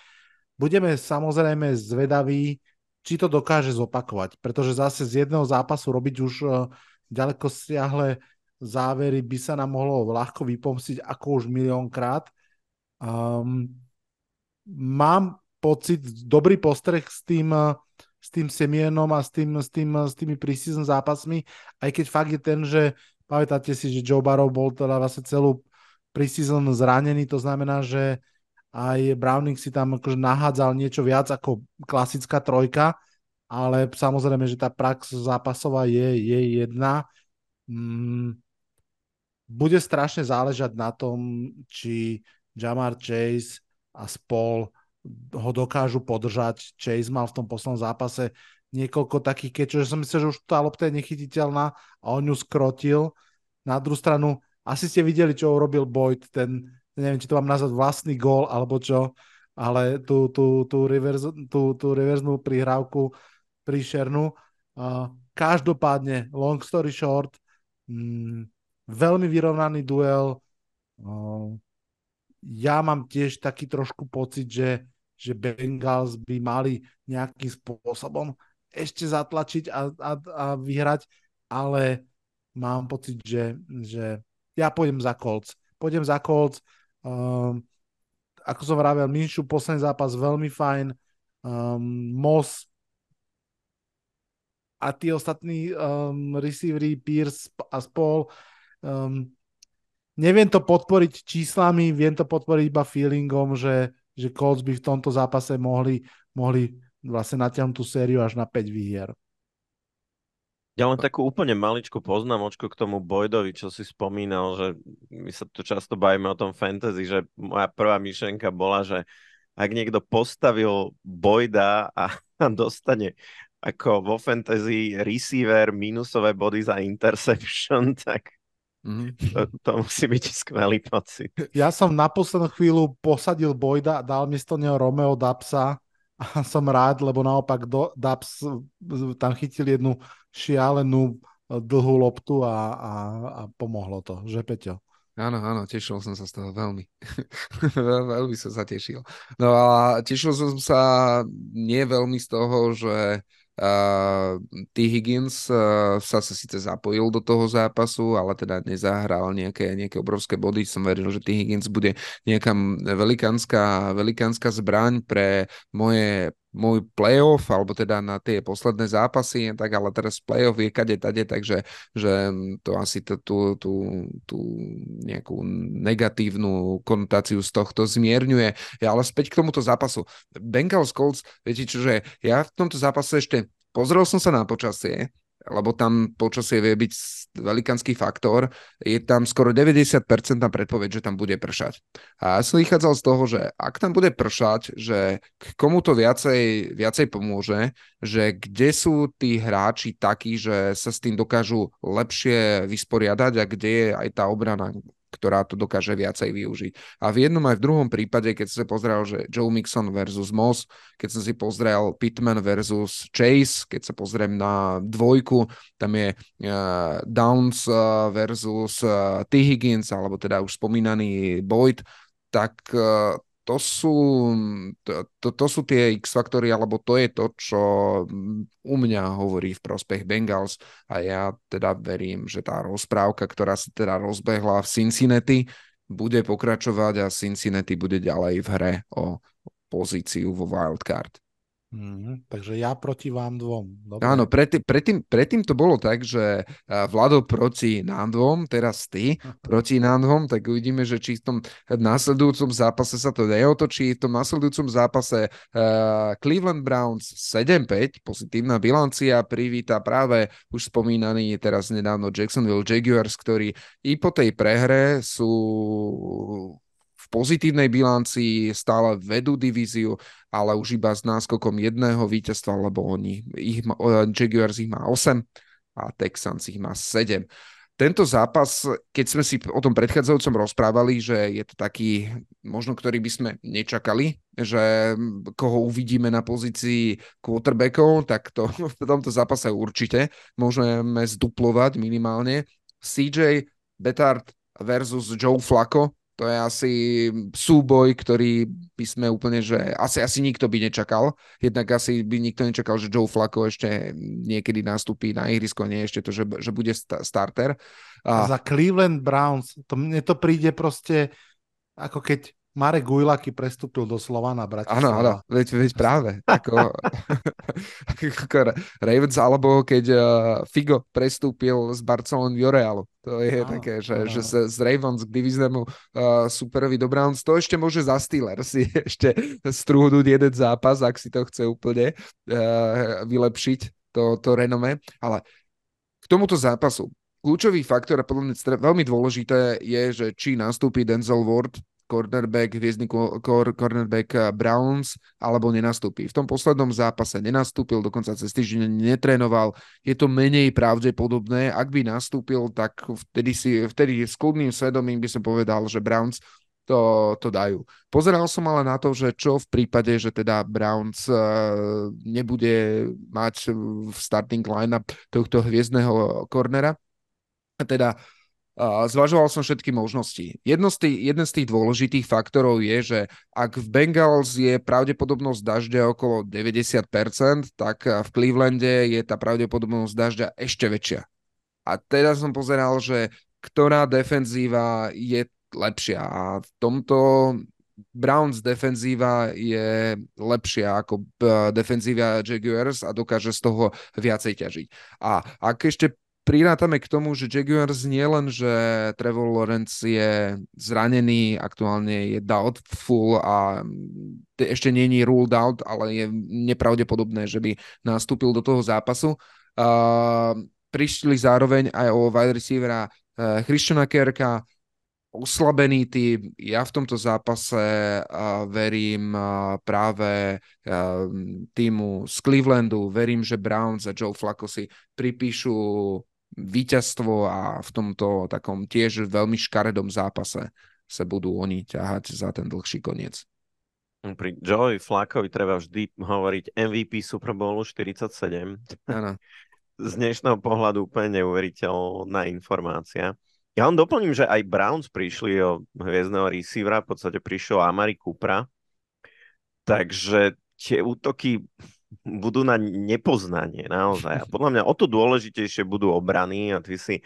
B: Budeme samozrejme zvedaví, či to dokáže zopakovať, pretože zase z jedného zápasu robiť už uh, ďaleko siahle závery by sa nám mohlo ľahko vypomstiť ako už miliónkrát Um, mám pocit, dobrý postreh s tým, s tým Semienom a s, tým, s, tým, s tými preseason zápasmi, aj keď fakt je ten, že pamätáte si, že Joe Barrow bol teda vlastne celú preseason zranený, to znamená, že aj Browning si tam akože nahádzal niečo viac ako klasická trojka, ale samozrejme, že tá prax zápasová je, je jedna. Mm, bude strašne záležať na tom, či Jamar Chase a spol ho dokážu podržať. Chase mal v tom poslednom zápase niekoľko takých kečov, že som myslel, že už tá lopta je nechytiteľná a on ju skrotil. Na druhú stranu, asi ste videli, čo urobil Boyd, ten, neviem, či to mám nazvať vlastný gól, alebo čo, ale tú, tú, tú, reverz, tú, tú reverznú prihrávku príšernú. Uh, každopádne, long story short, mm, veľmi vyrovnaný duel, uh, ja mám tiež taký trošku pocit, že, že Bengals by mali nejakým spôsobom ešte zatlačiť a, a, a vyhrať, ale mám pocit, že, že ja pôjdem za Colts. Pôjdem za Colts. Um, ako som vravel, Minšu posledný zápas veľmi fajn. Um, Moss a tí ostatní um, receivery, Pierce a spol um, neviem to podporiť číslami, viem to podporiť iba feelingom, že, že Colts by v tomto zápase mohli, mohli vlastne natiahnuť tú sériu až na 5 výhier.
A: Ja len takú úplne maličkú poznámočku k tomu Boydovi, čo si spomínal, že my sa tu často bavíme o tom fantasy, že moja prvá myšlenka bola, že ak niekto postavil Boyda a dostane ako vo fantasy receiver minusové body za interception, tak mm-hmm. to, to musí byť skvelý pocit.
B: Ja som na poslednú chvíľu posadil Boyda, dal miesto neho Romeo Dapsa a som rád, lebo naopak do, Daps tam chytil jednu šialenú eh, dlhú loptu a, a, a pomohlo to, že Peťo?
C: Áno, áno, tešil som sa z toho veľmi. veľmi som sa tešil. No a tešil som sa nie veľmi z toho, že Uh, T. Higgins sa sa síce zapojil do toho zápasu, ale teda nezahral nejaké, nejaké obrovské body. Som veril, že T. Higgins bude nejaká velikánska, velikánska zbraň pre moje môj playoff, alebo teda na tie posledné zápasy, tak ale teraz playoff je kade tade, takže že to asi tú, tú, tú nejakú negatívnu konotáciu z tohto zmierňuje. Ja, ale späť k tomuto zápasu. Bengals Colts, viete čo, že ja v tomto zápase ešte pozrel som sa na počasie lebo tam počasie vie byť velikánsky faktor, je tam skoro 90% na predpoveď, že tam bude pršať. A ja som vychádzal z toho, že ak tam bude pršať, že komu to viacej, viacej pomôže, že kde sú tí hráči takí, že sa s tým dokážu lepšie vysporiadať a kde je aj tá obrana, ktorá to dokáže viacej využiť. A v jednom aj v druhom prípade, keď som si pozrel, že Joe Mixon versus Moss, keď som si pozrel Pittman versus Chase, keď sa pozriem na dvojku, tam je uh, Downs uh, versus uh, T. Higgins, alebo teda už spomínaný Boyd, tak uh, to sú, to, to, to sú tie X-faktory, alebo to je to, čo u mňa hovorí v prospech Bengals a ja teda verím, že tá rozprávka, ktorá sa teda rozbehla v Cincinnati, bude pokračovať a Cincinnati bude ďalej v hre o pozíciu vo wildcard.
B: Mm, takže ja proti vám dvom.
C: Dobre. Áno, predtým, predtým, predtým to bolo tak, že Vlado proti nám dvom, teraz ty proti nám dvom, tak uvidíme, že či v tom následujúcom zápase sa to neotočí. V tom následujúcom zápase uh, Cleveland Browns 7-5, pozitívna bilancia, privíta práve už spomínaný teraz nedávno Jacksonville Jaguars, ktorí i po tej prehre sú pozitívnej bilancii stále vedú divíziu, ale už iba s náskokom jedného víťazstva, lebo oni, ich, Jaguars ich má 8 a Texans ich má 7. Tento zápas, keď sme si o tom predchádzajúcom rozprávali, že je to taký, možno ktorý by sme nečakali, že koho uvidíme na pozícii quarterbackov, tak to v tomto zápase určite môžeme zduplovať minimálne. CJ Betard versus Joe Flacco, to je asi súboj, ktorý by sme úplne, že asi, asi nikto by nečakal. Jednak asi by nikto nečakal, že Joe Flacco ešte niekedy nastúpi na ihrisko, nie ešte to, že, že bude starter.
B: A... Za Cleveland Browns, to mne to príde proste ako keď Marek Gujlaky prestúpil do Slovana Bratislava.
C: Áno, áno, veď, veď práve. Ako, ako Ravens, alebo keď uh, Figo prestúpil z Barcelony do Realu. To je áno, také, že, áno. že z, z Ravens k diviznému uh, superovi do Browns, to ešte môže za Steelers si ešte strúhnuť jeden zápas, ak si to chce úplne uh, vylepšiť, to, to renome. Ale k tomuto zápasu kľúčový faktor a podľa mňa veľmi dôležité je, že či nastúpi Denzel Ward cornerback, hviezdny cornerback eh, Browns, alebo nenastúpi. V tom poslednom zápase nenastúpil, dokonca cez týždeň netrénoval. Je to menej pravdepodobné. Ak by nastúpil, tak vtedy, si, vtedy s kľudným svedomím by som povedal, že Browns to, to dajú. Pozeral som ale na to, že čo v prípade, že teda Browns uh, nebude mať v starting line-up tohto hviezdneho kornera. Teda Zvažoval som všetky možnosti. Jedno z tých, jeden z tých dôležitých faktorov je, že ak v Bengals je pravdepodobnosť dažďa okolo 90%, tak v Clevelande je tá pravdepodobnosť dažďa ešte väčšia. A teda som pozeral, že ktorá defenzíva je lepšia. A v tomto Browns defenzíva je lepšia ako defenzíva Jaguars a dokáže z toho viacej ťažiť. A ak ešte prirátame k tomu, že Jaguars nie len, že Trevor Lawrence je zranený, aktuálne je doubtful a ešte nie je ruled out, ale je nepravdepodobné, že by nastúpil do toho zápasu. Uh, prišli zároveň aj o wide receivera uh, Christiana Kerka, oslabený tým. Ja v tomto zápase uh, verím uh, práve uh, týmu z Clevelandu, verím, že Browns a Joe Flacco si pripíšu víťazstvo a v tomto takom tiež veľmi škaredom zápase sa budú oni ťahať za ten dlhší koniec.
A: Pri Joey Flaccovi treba vždy hovoriť MVP Super Bowlu 47.
C: Áno.
A: Z dnešného pohľadu úplne neuveriteľná informácia. Ja vám doplním, že aj Browns prišli o hviezdneho receivera, v podstate prišiel Amari Kupra, takže tie útoky budú na nepoznanie naozaj. A podľa mňa o to dôležitejšie budú obrany a ty si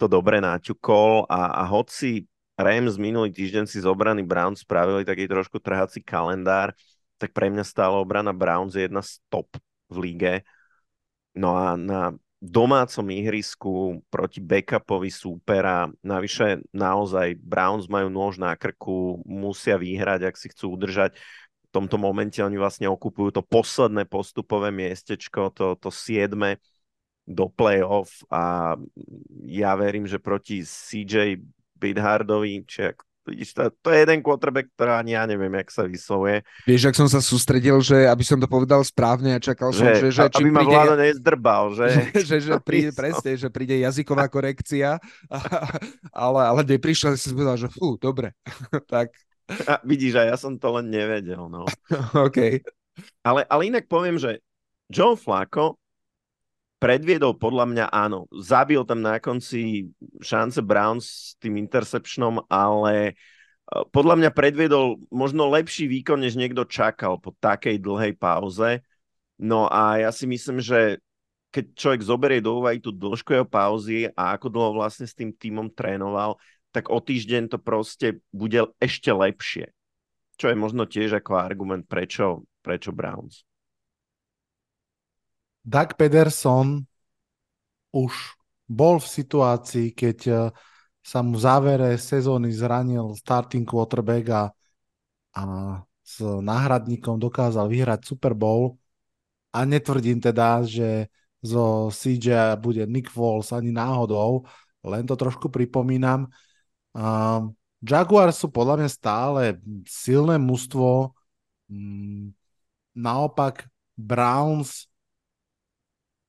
A: to dobre naťukol a, a hoci Rams minulý týždeň si z obrany Browns spravili taký trošku trhací kalendár, tak pre mňa stále obrana Browns je jedna z top v líge. No a na domácom ihrisku proti backupovi súpera. Navyše naozaj Browns majú nôž na krku, musia vyhrať, ak si chcú udržať. V tomto momente oni vlastne okupujú to posledné postupové miestečko, to, to siedme do play-off a ja verím, že proti CJ Bidhardovi, či ak to, to je jeden quarterback, ktorý ani ja neviem, jak sa vyslovuje.
C: Vieš, ak som sa sústredil, že aby som to povedal správne a čakal som, že, že,
A: či aby ma vláda nezdrbal, že?
C: že, že, že príde, presne, že príde jazyková korekcia, ale, ale neprišla, si povedal, že fú, dobre. tak.
A: A vidíš, a ja som to len nevedel, no.
C: OK.
A: Ale, ale inak poviem, že Joe Flacco predviedol podľa mňa áno. Zabil tam na konci šance Browns s tým interceptionom, ale e, podľa mňa predviedol možno lepší výkon, než niekto čakal po takej dlhej pauze. No a ja si myslím, že keď človek zoberie do úvahy tú dĺžku jeho pauzy a ako dlho vlastne s tým týmom trénoval, tak o týždeň to proste bude ešte lepšie. Čo je možno tiež ako argument, prečo, prečo Browns.
B: Doug Pederson už bol v situácii, keď eh, sa mu v závere sezóny zranil starting quarterback a, a s náhradníkom dokázal vyhrať Super Bowl. A netvrdím teda, že zo CJ bude Nick Foles ani náhodou, len to trošku pripomínam. Jaguars sú podľa mňa stále silné mužstvo. Um, naopak Browns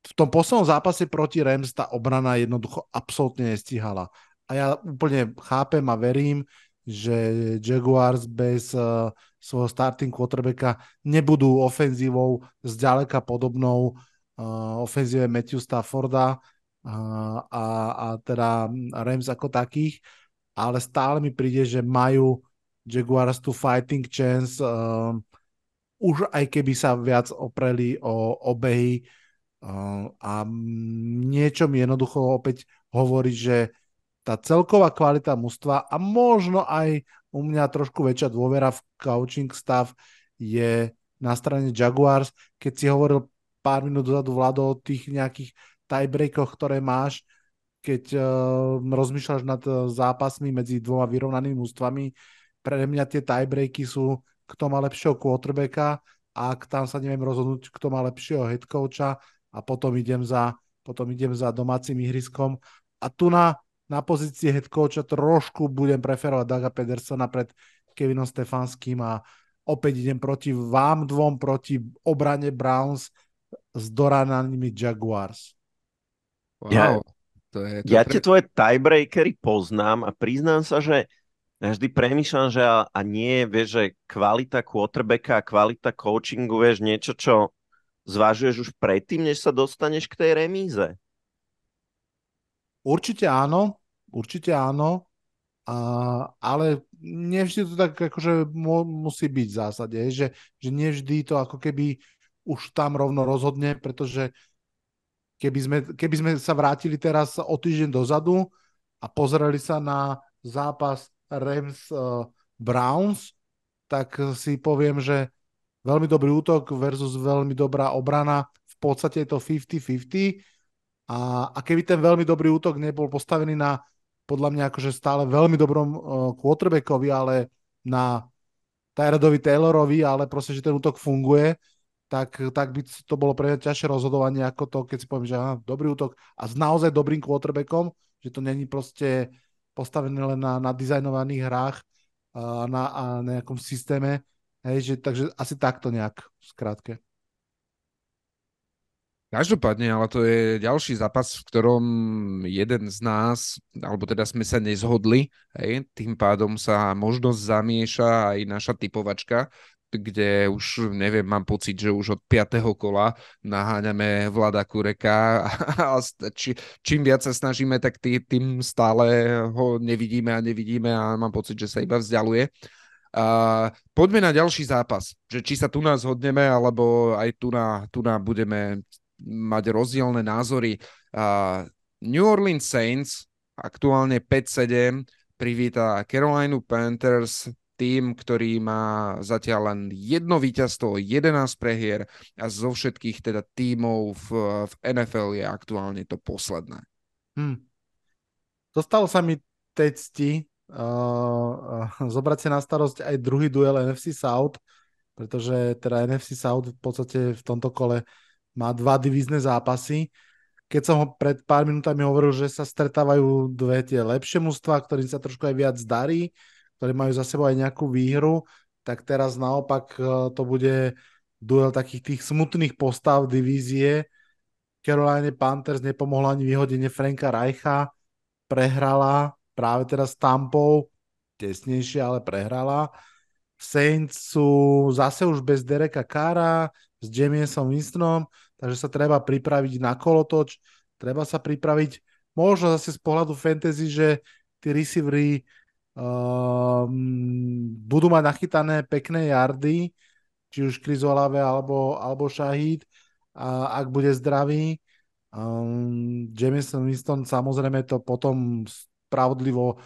B: v tom poslednom zápase proti Rams tá obrana jednoducho absolútne nestihala. A ja úplne chápem a verím, že Jaguars bez uh, svojho starting quarterbacka nebudú ofenzívou zďaleka podobnou uh, ofenzíve Matthew Stafforda uh, a, a teda Rams ako takých, ale stále mi príde, že majú Jaguars tu fighting chance uh, už aj keby sa viac opreli o obehy a niečo mi jednoducho opäť hovorí, že tá celková kvalita mužstva a možno aj u mňa trošku väčšia dôvera v coaching stav je na strane Jaguars. Keď si hovoril pár minút dozadu Vlado o tých nejakých tiebreakoch, ktoré máš, keď uh, rozmýšľaš nad uh, zápasmi medzi dvoma vyrovnanými mústvami, pre mňa tie tiebreaky sú, kto má lepšieho quarterbacka a ak tam sa neviem rozhodnúť, kto má lepšieho headcoacha, a potom idem za, potom idem za domácim ihriskom. A tu na, na pozícii head coacha trošku budem preferovať Daga Pedersona pred Kevinom Stefanským a opäť idem proti vám dvom, proti obrane Browns s dorananými Jaguars.
A: Wow. Ja, to je, to ja pre... tie tvoje tiebreakery poznám a priznám sa, že ja vždy premýšľam, že a, a nie, vieš, že kvalita quarterbacka a kvalita coachingu, vieš, niečo, čo zvažuješ už predtým, než sa dostaneš k tej remíze?
B: Určite áno, určite áno, a, ale nevždy to tak akože mu, musí byť v zásade, že, že nevždy to ako keby už tam rovno rozhodne, pretože keby sme, keby sme sa vrátili teraz o týždeň dozadu a pozreli sa na zápas Rams uh, Browns, tak si poviem, že veľmi dobrý útok versus veľmi dobrá obrana. V podstate je to 50-50 A, a keby ten veľmi dobrý útok nebol postavený na podľa mňa akože stále veľmi dobrom uh, quarterbackovi, ale na Tyrodovi Taylorovi, ale proste, že ten útok funguje, tak, tak by to bolo pre mňa ťažšie rozhodovanie ako to, keď si poviem, že aha, dobrý útok a s naozaj dobrým quarterbackom, že to není proste postavené len na, na dizajnovaných hrách a na a nejakom systéme. Hej, že, takže asi takto nejak, skrátke.
C: Každopádne, ale to je ďalší zápas, v ktorom jeden z nás, alebo teda sme sa nezhodli, hej, tým pádom sa možnosť zamieša aj naša typovačka, kde už, neviem, mám pocit, že už od 5. kola naháňame Vlada Kureka a či, čím viac sa snažíme, tak tý, tým stále ho nevidíme a nevidíme a mám pocit, že sa iba vzdialuje. Uh, poďme na ďalší zápas, že či sa tu nás hodneme, alebo aj tu na, tu na budeme mať rozdielne názory. Uh, New Orleans Saints aktuálne 5-7 privíta Carolina Panthers, tým, ktorý má zatiaľ len jedno víťazstvo, 11 prehier a zo všetkých teda tímov v, v NFL je aktuálne to posledné. Hmm.
B: Dostalo sa mi tej cti uh, uh, zobrať si na starosť aj druhý duel NFC South, pretože teda NFC South v podstate v tomto kole má dva divízne zápasy. Keď som ho pred pár minútami hovoril, že sa stretávajú dve tie lepšie mužstva, ktorým sa trošku aj viac darí, ktoré majú za sebou aj nejakú výhru, tak teraz naopak e, to bude duel takých tých smutných postav divízie. Caroline Panthers nepomohla ani vyhodenie Franka Reicha, prehrala práve teraz s Tampou, tesnejšie, ale prehrala. Saints sú zase už bez Dereka Kara, s Jamiesom Winstonom, takže sa treba pripraviť na kolotoč, treba sa pripraviť možno zase z pohľadu fantasy, že tí receivery um, budú mať nachytané pekné jardy, či už Chris Olave alebo, alebo Shahid, a ak bude zdravý. Um, Jameson Winston samozrejme to potom spravodlivo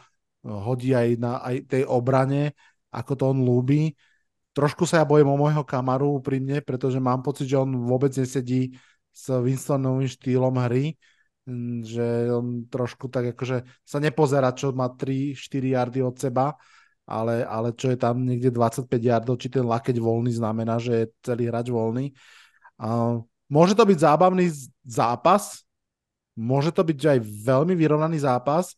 B: hodí aj na aj tej obrane, ako to on lúbi. Trošku sa ja bojím o môjho kamaru úprimne, pretože mám pocit, že on vôbec nesedí s Winstonovým štýlom hry, že on trošku tak akože sa nepozerá, čo má 3-4 yardy od seba, ale, ale čo je tam niekde 25 yardov, či ten lakeť voľný znamená, že je celý hráč voľný. Uh, môže to byť zábavný zápas, môže to byť aj veľmi vyrovnaný zápas.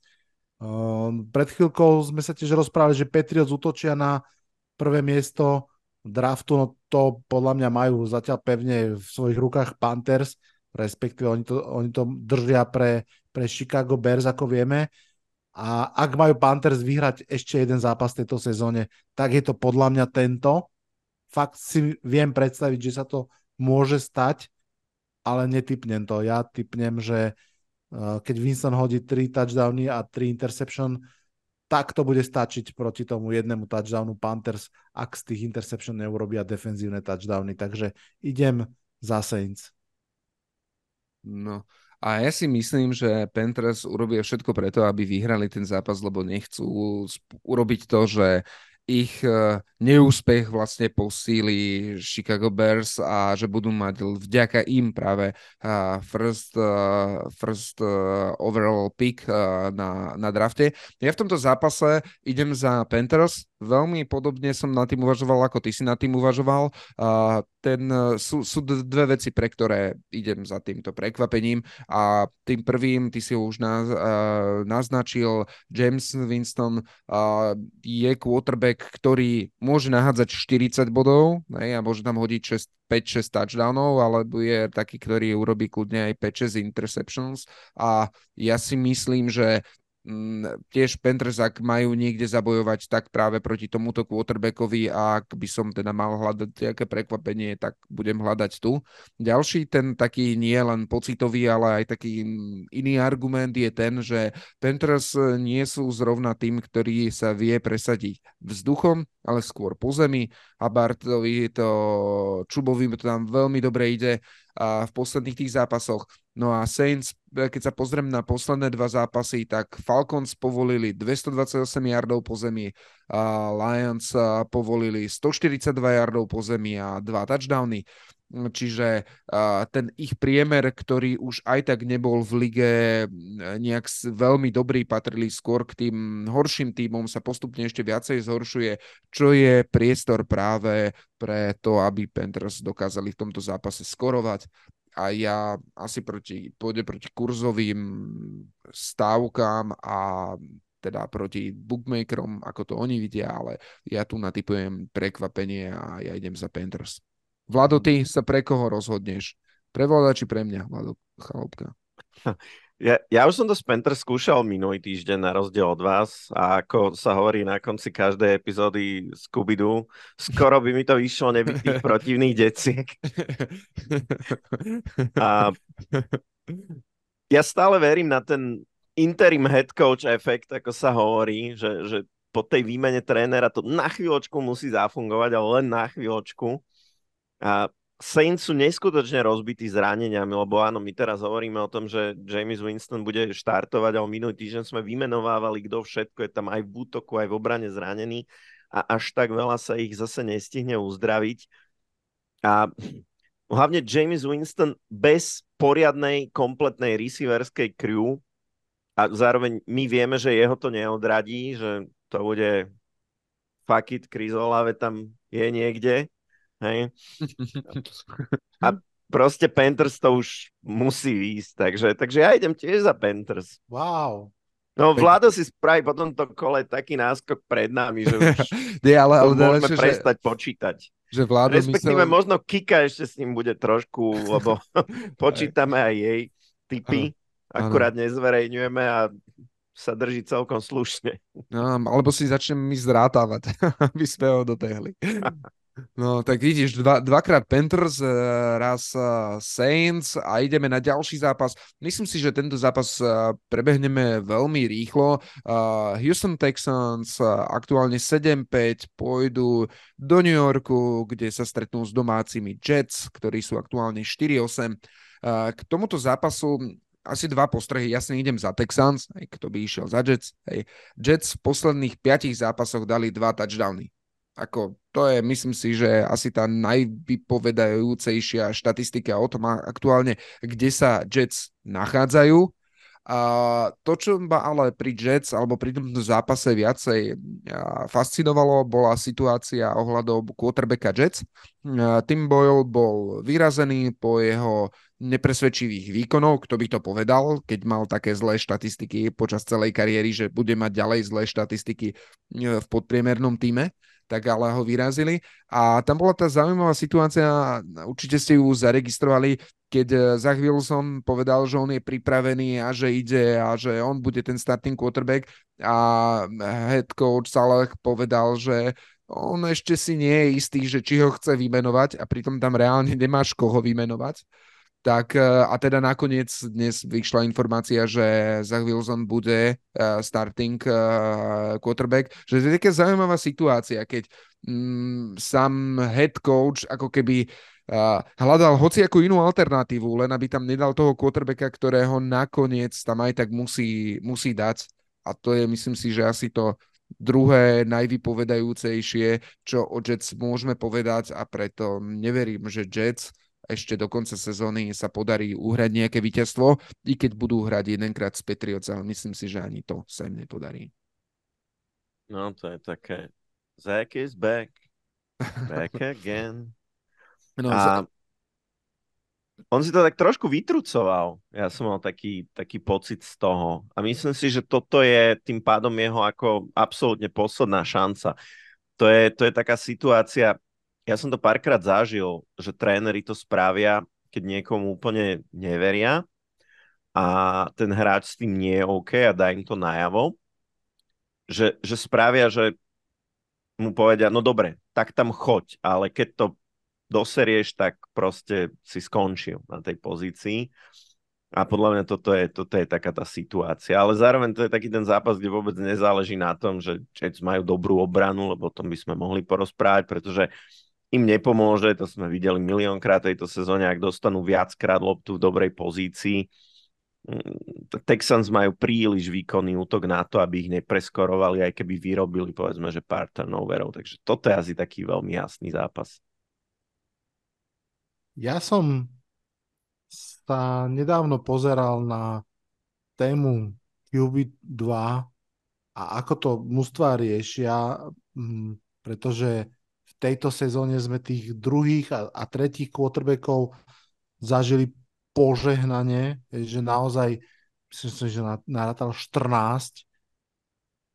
B: Uh, pred chvíľkou sme sa tiež rozprávali, že Patriots útočia na prvé miesto draftu, no to podľa mňa majú zatiaľ pevne v svojich rukách Panthers, respektíve oni to, oni to držia pre, pre Chicago Bears, ako vieme. A ak majú Panthers vyhrať ešte jeden zápas v tejto sezóne, tak je to podľa mňa tento. Fakt si viem predstaviť, že sa to môže stať, ale netypnem to. Ja typnem, že uh, keď Winston hodí 3 touchdowny a 3 interception, tak to bude stačiť proti tomu jednému touchdownu Panthers, ak z tých interception neurobia defenzívne touchdowny. Takže idem za Saints.
C: No a ja si myslím, že Panthers urobia všetko preto, aby vyhrali ten zápas, lebo nechcú urobiť to, že ich e, neúspech vlastne posíli Chicago Bears a že budú mať vďaka im práve first, e, first e, overall pick na, na drafte. Ja v tomto zápase idem za Panthers, veľmi podobne som na tým uvažoval, ako ty si na tým uvažoval. Uh, ten, sú, sú dve veci, pre ktoré idem za týmto prekvapením a tým prvým, ty si už naz, uh, naznačil, James Winston uh, je quarterback, ktorý môže nahádzať 40 bodov ne, a môže tam hodiť 5-6 touchdownov, alebo je taký, ktorý urobí kľudne aj 5-6 interceptions a ja si myslím, že tiež Panthers, ak majú niekde zabojovať, tak práve proti tomuto quarterbackovi a ak by som teda mal hľadať nejaké prekvapenie, tak budem hľadať tu. Ďalší ten taký nie len pocitový, ale aj taký iný argument je ten, že Panthers nie sú zrovna tým, ktorý sa vie presadiť vzduchom, ale skôr po zemi Bartovi to Čubovi to tam veľmi dobre ide v posledných tých zápasoch. No a Saints, keď sa pozriem na posledné dva zápasy, tak Falcons povolili 228 yardov po zemi, a Lions povolili 142 yardov po zemi a dva touchdowny. Čiže ten ich priemer, ktorý už aj tak nebol v lige nejak veľmi dobrý, patrili skôr k tým horším týmom, sa postupne ešte viacej zhoršuje, čo je priestor práve pre to, aby Panthers dokázali v tomto zápase skorovať a ja asi proti, pôjde proti kurzovým stávkám a teda proti bookmakerom, ako to oni vidia, ale ja tu natypujem prekvapenie a ja idem za Panthers. Vlado, ty sa pre koho rozhodneš? Pre Vlada či pre mňa, Vlado Chalopka?
A: Ja, ja už som to s Panthers skúšal minulý týždeň na rozdiel od vás a ako sa hovorí na konci každej epizódy scooby skoro by mi to vyšlo nebyť tých protivných deciek. A ja stále verím na ten interim head coach efekt, ako sa hovorí, že, že po tej výmene trénera to na chvíľočku musí zafungovať, ale len na chvíľočku. A Saints sú neskutočne rozbití zraneniami, lebo áno, my teraz hovoríme o tom, že James Winston bude štartovať, ale minulý týždeň sme vymenovávali, kto všetko je tam aj v útoku, aj v obrane zranený a až tak veľa sa ich zase nestihne uzdraviť. A hlavne James Winston bez poriadnej, kompletnej receiverskej crew a zároveň my vieme, že jeho to neodradí, že to bude fuck it, Chris Olave tam je niekde. Hej. A proste Panthers to už musí ísť, takže, takže ja idem tiež za Panthers.
B: Wow.
A: No Vlado si spraví po tomto kole taký náskok pred nami, že už
C: Nie, ale, ale
A: môžeme že, prestať počítať.
C: Že Vlado
A: Respektíve myslel... možno Kika ešte s ním bude trošku, lebo počítame aj jej typy akurát ano. nezverejňujeme a sa drží celkom slušne.
C: No, alebo si začneme my zrátavať, aby sme ho dotehli. No, tak vidíš, dva, dvakrát Panthers, eh, raz uh, Saints a ideme na ďalší zápas. Myslím si, že tento zápas uh, prebehneme veľmi rýchlo. Houston Texans aktuálne 7-5 pôjdu do New Yorku, kde sa stretnú s domácimi Jets, ktorí sú aktuálne 4-8. Uh, k tomuto zápasu asi dva postrehy. Jasne idem za Texans, aj kto by išiel za Jets. Hej. Jets v posledných piatich zápasoch dali dva touchdowny. Ako, to je, myslím si, že asi tá najvypovedajúcejšia štatistika o tom aktuálne, kde sa Jets nachádzajú. A to, čo ma ale pri Jets alebo pri tomto zápase viacej fascinovalo, bola situácia ohľadom quarterbacka Jets. Tim Boyle bol vyrazený po jeho nepresvedčivých výkonov, kto by to povedal, keď mal také zlé štatistiky počas celej kariéry, že bude mať ďalej zlé štatistiky e, v podpriemernom týme, tak ale ho vyrazili. A tam bola tá zaujímavá situácia, určite ste ju zaregistrovali, keď e, Zach Wilson povedal, že on je pripravený a že ide a že on bude ten starting quarterback a head coach Salah povedal, že on ešte si nie je istý, že či ho chce vymenovať a pritom tam reálne nemáš koho vymenovať tak e, a teda nakoniec dnes vyšla informácia, že Zach Wilson bude uh, starting uh, quarterback, že to je taká zaujímavá situácia, keď um, sám head coach ako keby uh, hľadal hociakú inú alternatívu, len aby tam nedal toho quarterbacka, ktorého nakoniec tam aj tak musí, musí dať. A to je, myslím si, že asi to druhé najvypovedajúcejšie, čo o Jets môžeme povedať a preto neverím, že Jets ešte do konca sezóny sa podarí uhrať nejaké víťazstvo, i keď budú hrať jedenkrát s Patriots, ale myslím si, že ani to sa im nepodarí.
A: No to je také Zach is back. Back again. No, a on si to tak trošku vytrucoval. Ja som mal taký, taký pocit z toho. A myslím si, že toto je tým pádom jeho ako absolútne posledná šanca. To je, to je taká situácia, ja som to párkrát zažil, že tréneri to spravia, keď niekomu úplne neveria a ten hráč s tým nie je OK a dá im to najavo, že, že spravia, že mu povedia, no dobre, tak tam choď, ale keď to doserieš, tak proste si skončil na tej pozícii. A podľa mňa toto je, toto je taká tá situácia. Ale zároveň to je taký ten zápas, kde vôbec nezáleží na tom, že Jets majú dobrú obranu, lebo o tom by sme mohli porozprávať, pretože im nepomôže, to sme videli miliónkrát tejto sezóne, ak dostanú viackrát loptu v dobrej pozícii. Mm, Texans majú príliš výkonný útok na to, aby ich nepreskorovali, aj keby vyrobili, povedzme, že pár turnoverov. Takže toto je asi taký veľmi jasný zápas.
B: Ja som sa nedávno pozeral na tému QB2 a ako to mužstva riešia, mm, pretože tejto sezóne sme tých druhých a, a tretích quarterbackov zažili požehnanie, že naozaj myslím si, že narátal 14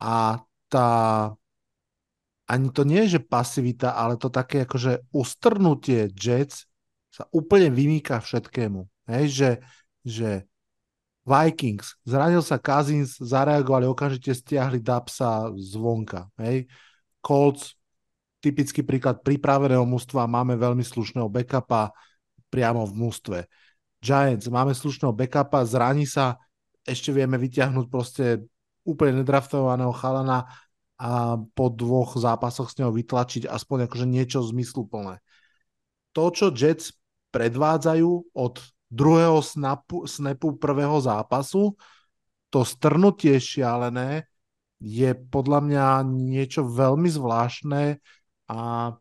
B: a tá ani to nie je, že pasivita, ale to také akože ustrnutie Jets sa úplne vymýka všetkému. Hej, že, že Vikings, zranil sa Cousins, zareagovali, okamžite stiahli Dapsa zvonka. Hej. Colts, typický príklad pripraveného mústva, máme veľmi slušného backupa priamo v mústve. Giants, máme slušného backupa, zraní sa, ešte vieme vyťahnuť proste úplne nedraftovaného chalana a po dvoch zápasoch s neho vytlačiť aspoň akože niečo zmysluplné. To, čo Jets predvádzajú od druhého snapu, snapu prvého zápasu, to strnutie šialené je podľa mňa niečo veľmi zvláštne a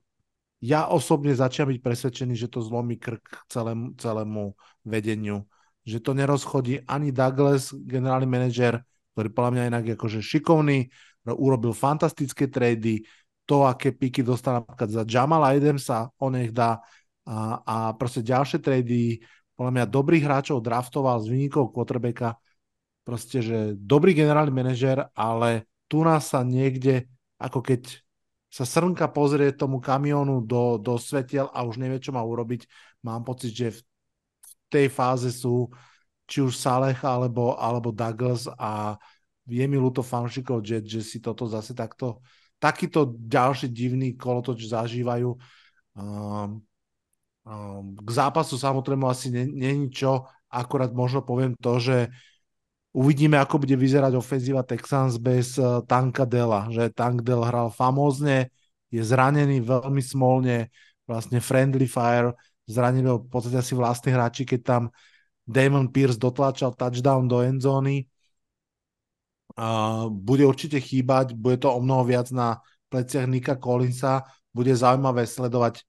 B: ja osobne začínam byť presvedčený, že to zlomí krk celému, celému vedeniu. Že to nerozchodí ani Douglas, generálny manažer, ktorý podľa mňa inak akože šikovný, urobil fantastické trady, to, aké piky dostal napríklad za Jamala Adamsa, on nech dá a, a proste ďalšie trady, podľa mňa dobrých hráčov draftoval z vynikov quarterbacka, proste, že dobrý generálny manažer, ale tu nás sa niekde, ako keď sa srnka pozrie tomu kamionu do, do svetiel a už nevie, čo má urobiť. Mám pocit, že v tej fáze sú či už Saleh alebo, alebo Douglas a je mi ľúto fanšikov Jet, že si toto zase takto takýto ďalší divný kolotoč zažívajú. Um, Ehm, k zápasu samozrejme asi není čo, akorát možno poviem to, že uvidíme, ako bude vyzerať ofenzíva Texans bez uh, Tanka Dela, že Tank Del hral famózne, je zranený veľmi smolne, vlastne friendly fire, zranili v podstate asi vlastní hráči, keď tam Damon Pierce dotlačal touchdown do endzóny. Bude určite chýbať, bude to o mnoho viac na pleciach Nika Collinsa, bude zaujímavé sledovať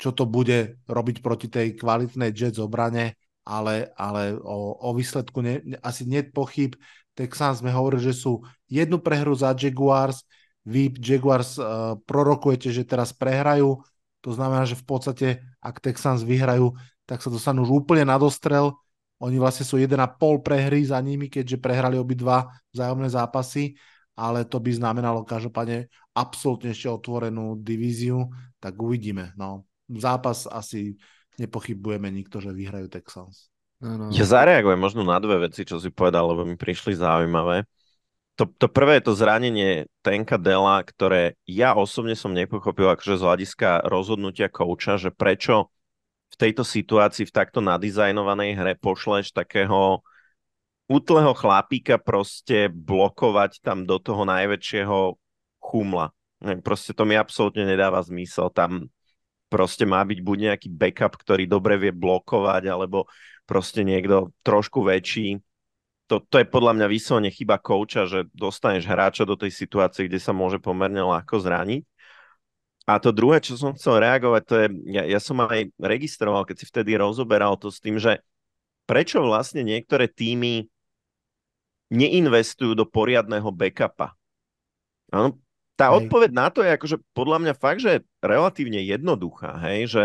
B: čo to bude robiť proti tej kvalitnej Jets obrane, ale, ale o, o výsledku ne, asi nie pochyb. Texans sme hovorili, že sú jednu prehru za Jaguars, vy Jaguars uh, prorokujete, že teraz prehrajú, to znamená, že v podstate, ak Texans vyhrajú, tak sa dostanú už úplne na dostrel. Oni vlastne sú 1,5 prehry za nimi, keďže prehrali obidva vzájomné zápasy, ale to by znamenalo každopádne absolútne ešte otvorenú divíziu, tak uvidíme. No zápas asi nepochybujeme nikto, že vyhrajú Texans.
A: No, no. Ja zareagujem možno na dve veci, čo si povedal, lebo mi prišli zaujímavé. To, to prvé je to zranenie Tenka Dela, ktoré ja osobne som nepochopil akože z hľadiska rozhodnutia kouča, že prečo v tejto situácii, v takto nadizajnovanej hre pošleš takého útleho chlapíka proste blokovať tam do toho najväčšieho chumla. Proste to mi absolútne nedáva zmysel. Tam proste má byť buď nejaký backup, ktorý dobre vie blokovať, alebo proste niekto trošku väčší. To, to je podľa mňa vyslovene chyba kouča, že dostaneš hráča do tej situácie, kde sa môže pomerne ľahko zraniť. A to druhé, čo som chcel reagovať, to je, ja, ja som aj registroval, keď si vtedy rozoberal to s tým, že prečo vlastne niektoré týmy neinvestujú do poriadného backupa. Áno, tá hej. odpoveď na to je akože podľa mňa fakt, že relatívne jednoduchá, hej, že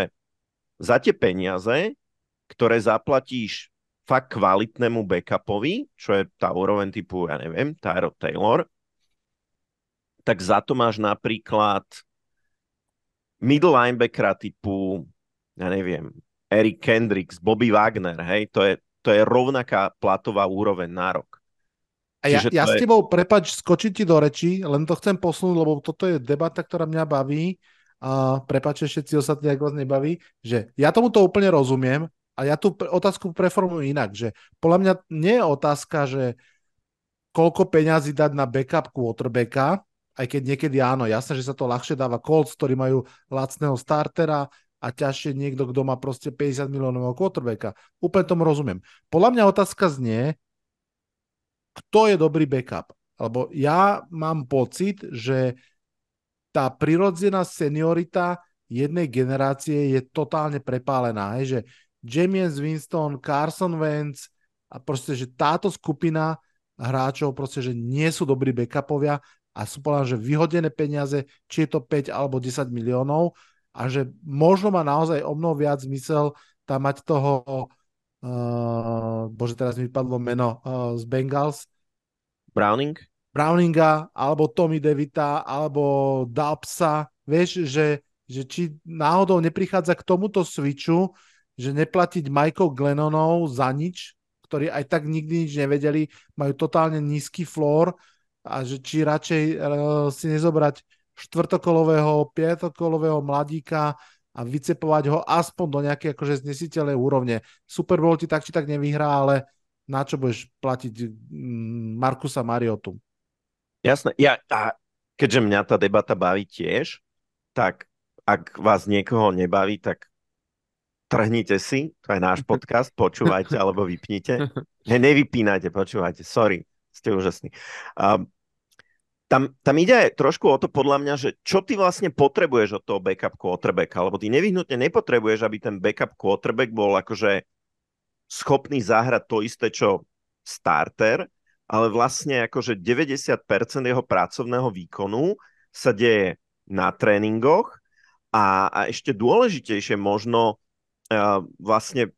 A: za tie peniaze, ktoré zaplatíš fakt kvalitnému backupovi, čo je tá úroveň typu, ja neviem, Tyro Taylor, tak za to máš napríklad middle linebackera typu, ja neviem, Eric Kendricks, Bobby Wagner, hej, to je, to je rovnaká platová úroveň na rok.
B: A ja, ja s tebou, prepač, skočiť ti do reči, len to chcem posunúť, lebo toto je debata, ktorá mňa baví. A prepač, všetci ostatní, ak vás nebaví, že ja tomuto úplne rozumiem a ja tú otázku preformujem inak, že podľa mňa nie je otázka, že koľko peňazí dať na backup quarterbacka, aj keď niekedy áno, jasné, že sa to ľahšie dáva Colts, ktorí majú lacného startera a ťažšie niekto, kto má proste 50 miliónového quarterbacka. Úplne tomu rozumiem. Podľa mňa otázka znie, kto je dobrý backup. Lebo ja mám pocit, že tá prirodzená seniorita jednej generácie je totálne prepálená. Hej, že James Winston, Carson Wentz a proste, že táto skupina hráčov proste, že nie sú dobrí backupovia a sú povedané, že vyhodené peniaze, či je to 5 alebo 10 miliónov a že možno má naozaj o mnoho viac zmysel tam mať toho uh, bože, teraz mi vypadlo meno uh, z Bengals.
A: Browning?
B: Browninga, alebo Tommy Devita, alebo Dapsa, vieš, že, že či náhodou neprichádza k tomuto switchu, že neplatiť Michael Glennonov za nič, ktorí aj tak nikdy nič nevedeli, majú totálne nízky floor a že či radšej uh, si nezobrať štvrtokolového, piatokolového mladíka a vycepovať ho aspoň do nejakej akože znesiteľnej úrovne. Super Bowl ti tak či tak nevyhrá, ale na čo budeš platiť mm, Markusa Mariotu?
A: Jasné. Ja, a keďže mňa tá debata baví tiež, tak ak vás niekoho nebaví, tak trhnite si, to je náš podcast, počúvajte alebo vypnite. Ne, nevypínajte, počúvajte, sorry, ste úžasní. Um, tam, tam ide trošku o to podľa mňa, že čo ty vlastne potrebuješ od toho backup quarterbacka, lebo ty nevyhnutne nepotrebuješ, aby ten backup quarterback bol akože schopný zahrať to isté, čo starter, ale vlastne akože 90% jeho pracovného výkonu sa deje na tréningoch a, a ešte dôležitejšie možno uh, vlastne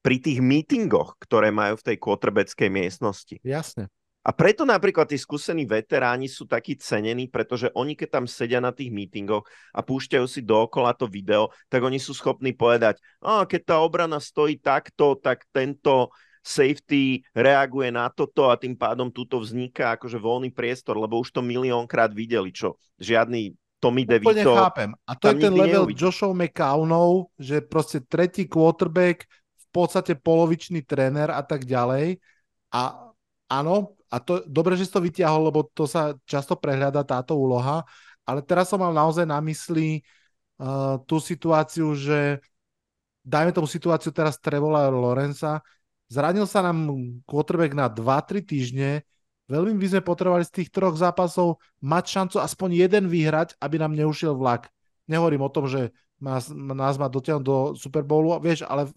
A: pri tých meetingoch, ktoré majú v tej quarterbackej miestnosti.
B: Jasne.
A: A preto napríklad tí skúsení veteráni sú takí cenení, pretože oni keď tam sedia na tých mítingoch a púšťajú si dookola to video, tak oni sú schopní povedať, a keď tá obrana stojí takto, tak tento safety reaguje na toto a tým pádom tuto vzniká akože voľný priestor, lebo už to miliónkrát videli, čo žiadny Tommy DeVito...
B: Úplne chápem. A to je ten level neuvidí. Joshua McCownov, že proste tretí quarterback, v podstate polovičný tréner a tak ďalej. A áno, a to dobre, že si to vytiahol, lebo to sa často prehľada táto úloha, ale teraz som mal naozaj na mysli uh, tú situáciu, že dajme tomu situáciu teraz Trevola Lorenza, zranil sa nám quarterback na 2-3 týždne, veľmi by sme potrebovali z tých troch zápasov mať šancu aspoň jeden vyhrať, aby nám neušiel vlak. Nehovorím o tom, že nás, nás má dotiahnuť do Super Bowlu, vieš, ale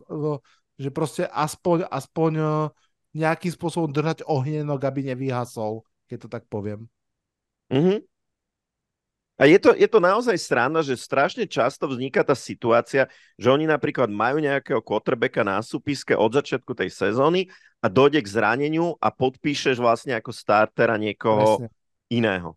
B: že proste aspoň, aspoň nejakým spôsobom držať ohnenok, aby nevyhasol, keď to tak poviem.
A: Mm-hmm. A je to, je to naozaj strana, že strašne často vzniká tá situácia, že oni napríklad majú nejakého quarterbacka na súpiske od začiatku tej sezóny a dojde k zraneniu a podpíšeš vlastne ako startera niekoho Presne. iného.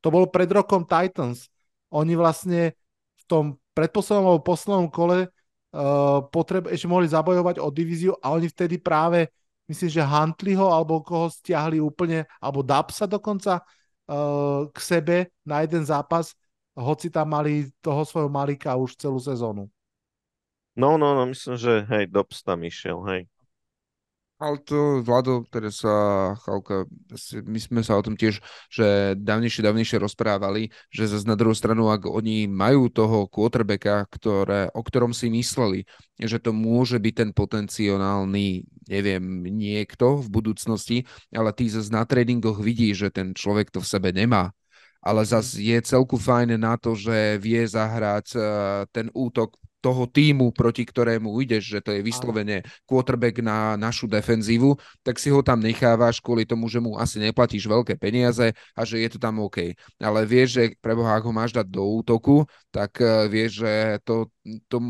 B: To bol pred rokom Titans. Oni vlastne v tom predposlednom alebo poslednom kole uh, potreb, ešte mohli zabojovať o divíziu a oni vtedy práve myslím, že Huntleyho alebo koho stiahli úplne, alebo Dapsa dokonca uh, k sebe na jeden zápas, hoci tam mali toho svojho malika už celú sezónu.
A: No, no, no, myslím, že hej, Dobbs tam išiel, hej.
C: Ale to, Vlado, teraz sa, Chalka, my sme sa o tom tiež, že dávnejšie, dávnejšie rozprávali, že zase na druhú stranu, ak oni majú toho quarterbacka, ktoré, o ktorom si mysleli, že to môže byť ten potenciálny, neviem, niekto v budúcnosti, ale ty zase na tradingoch vidíš, že ten človek to v sebe nemá ale mhm. zase je celku fajn na to, že vie zahrať uh, ten útok toho týmu, proti ktorému ideš, že to je vyslovene quarterback na našu defenzívu, tak si ho tam nechávaš kvôli tomu, že mu asi neplatíš veľké peniaze a že je to tam OK. Ale vieš, že preboha, ak ho máš dať do útoku, tak uh, vieš, že to, to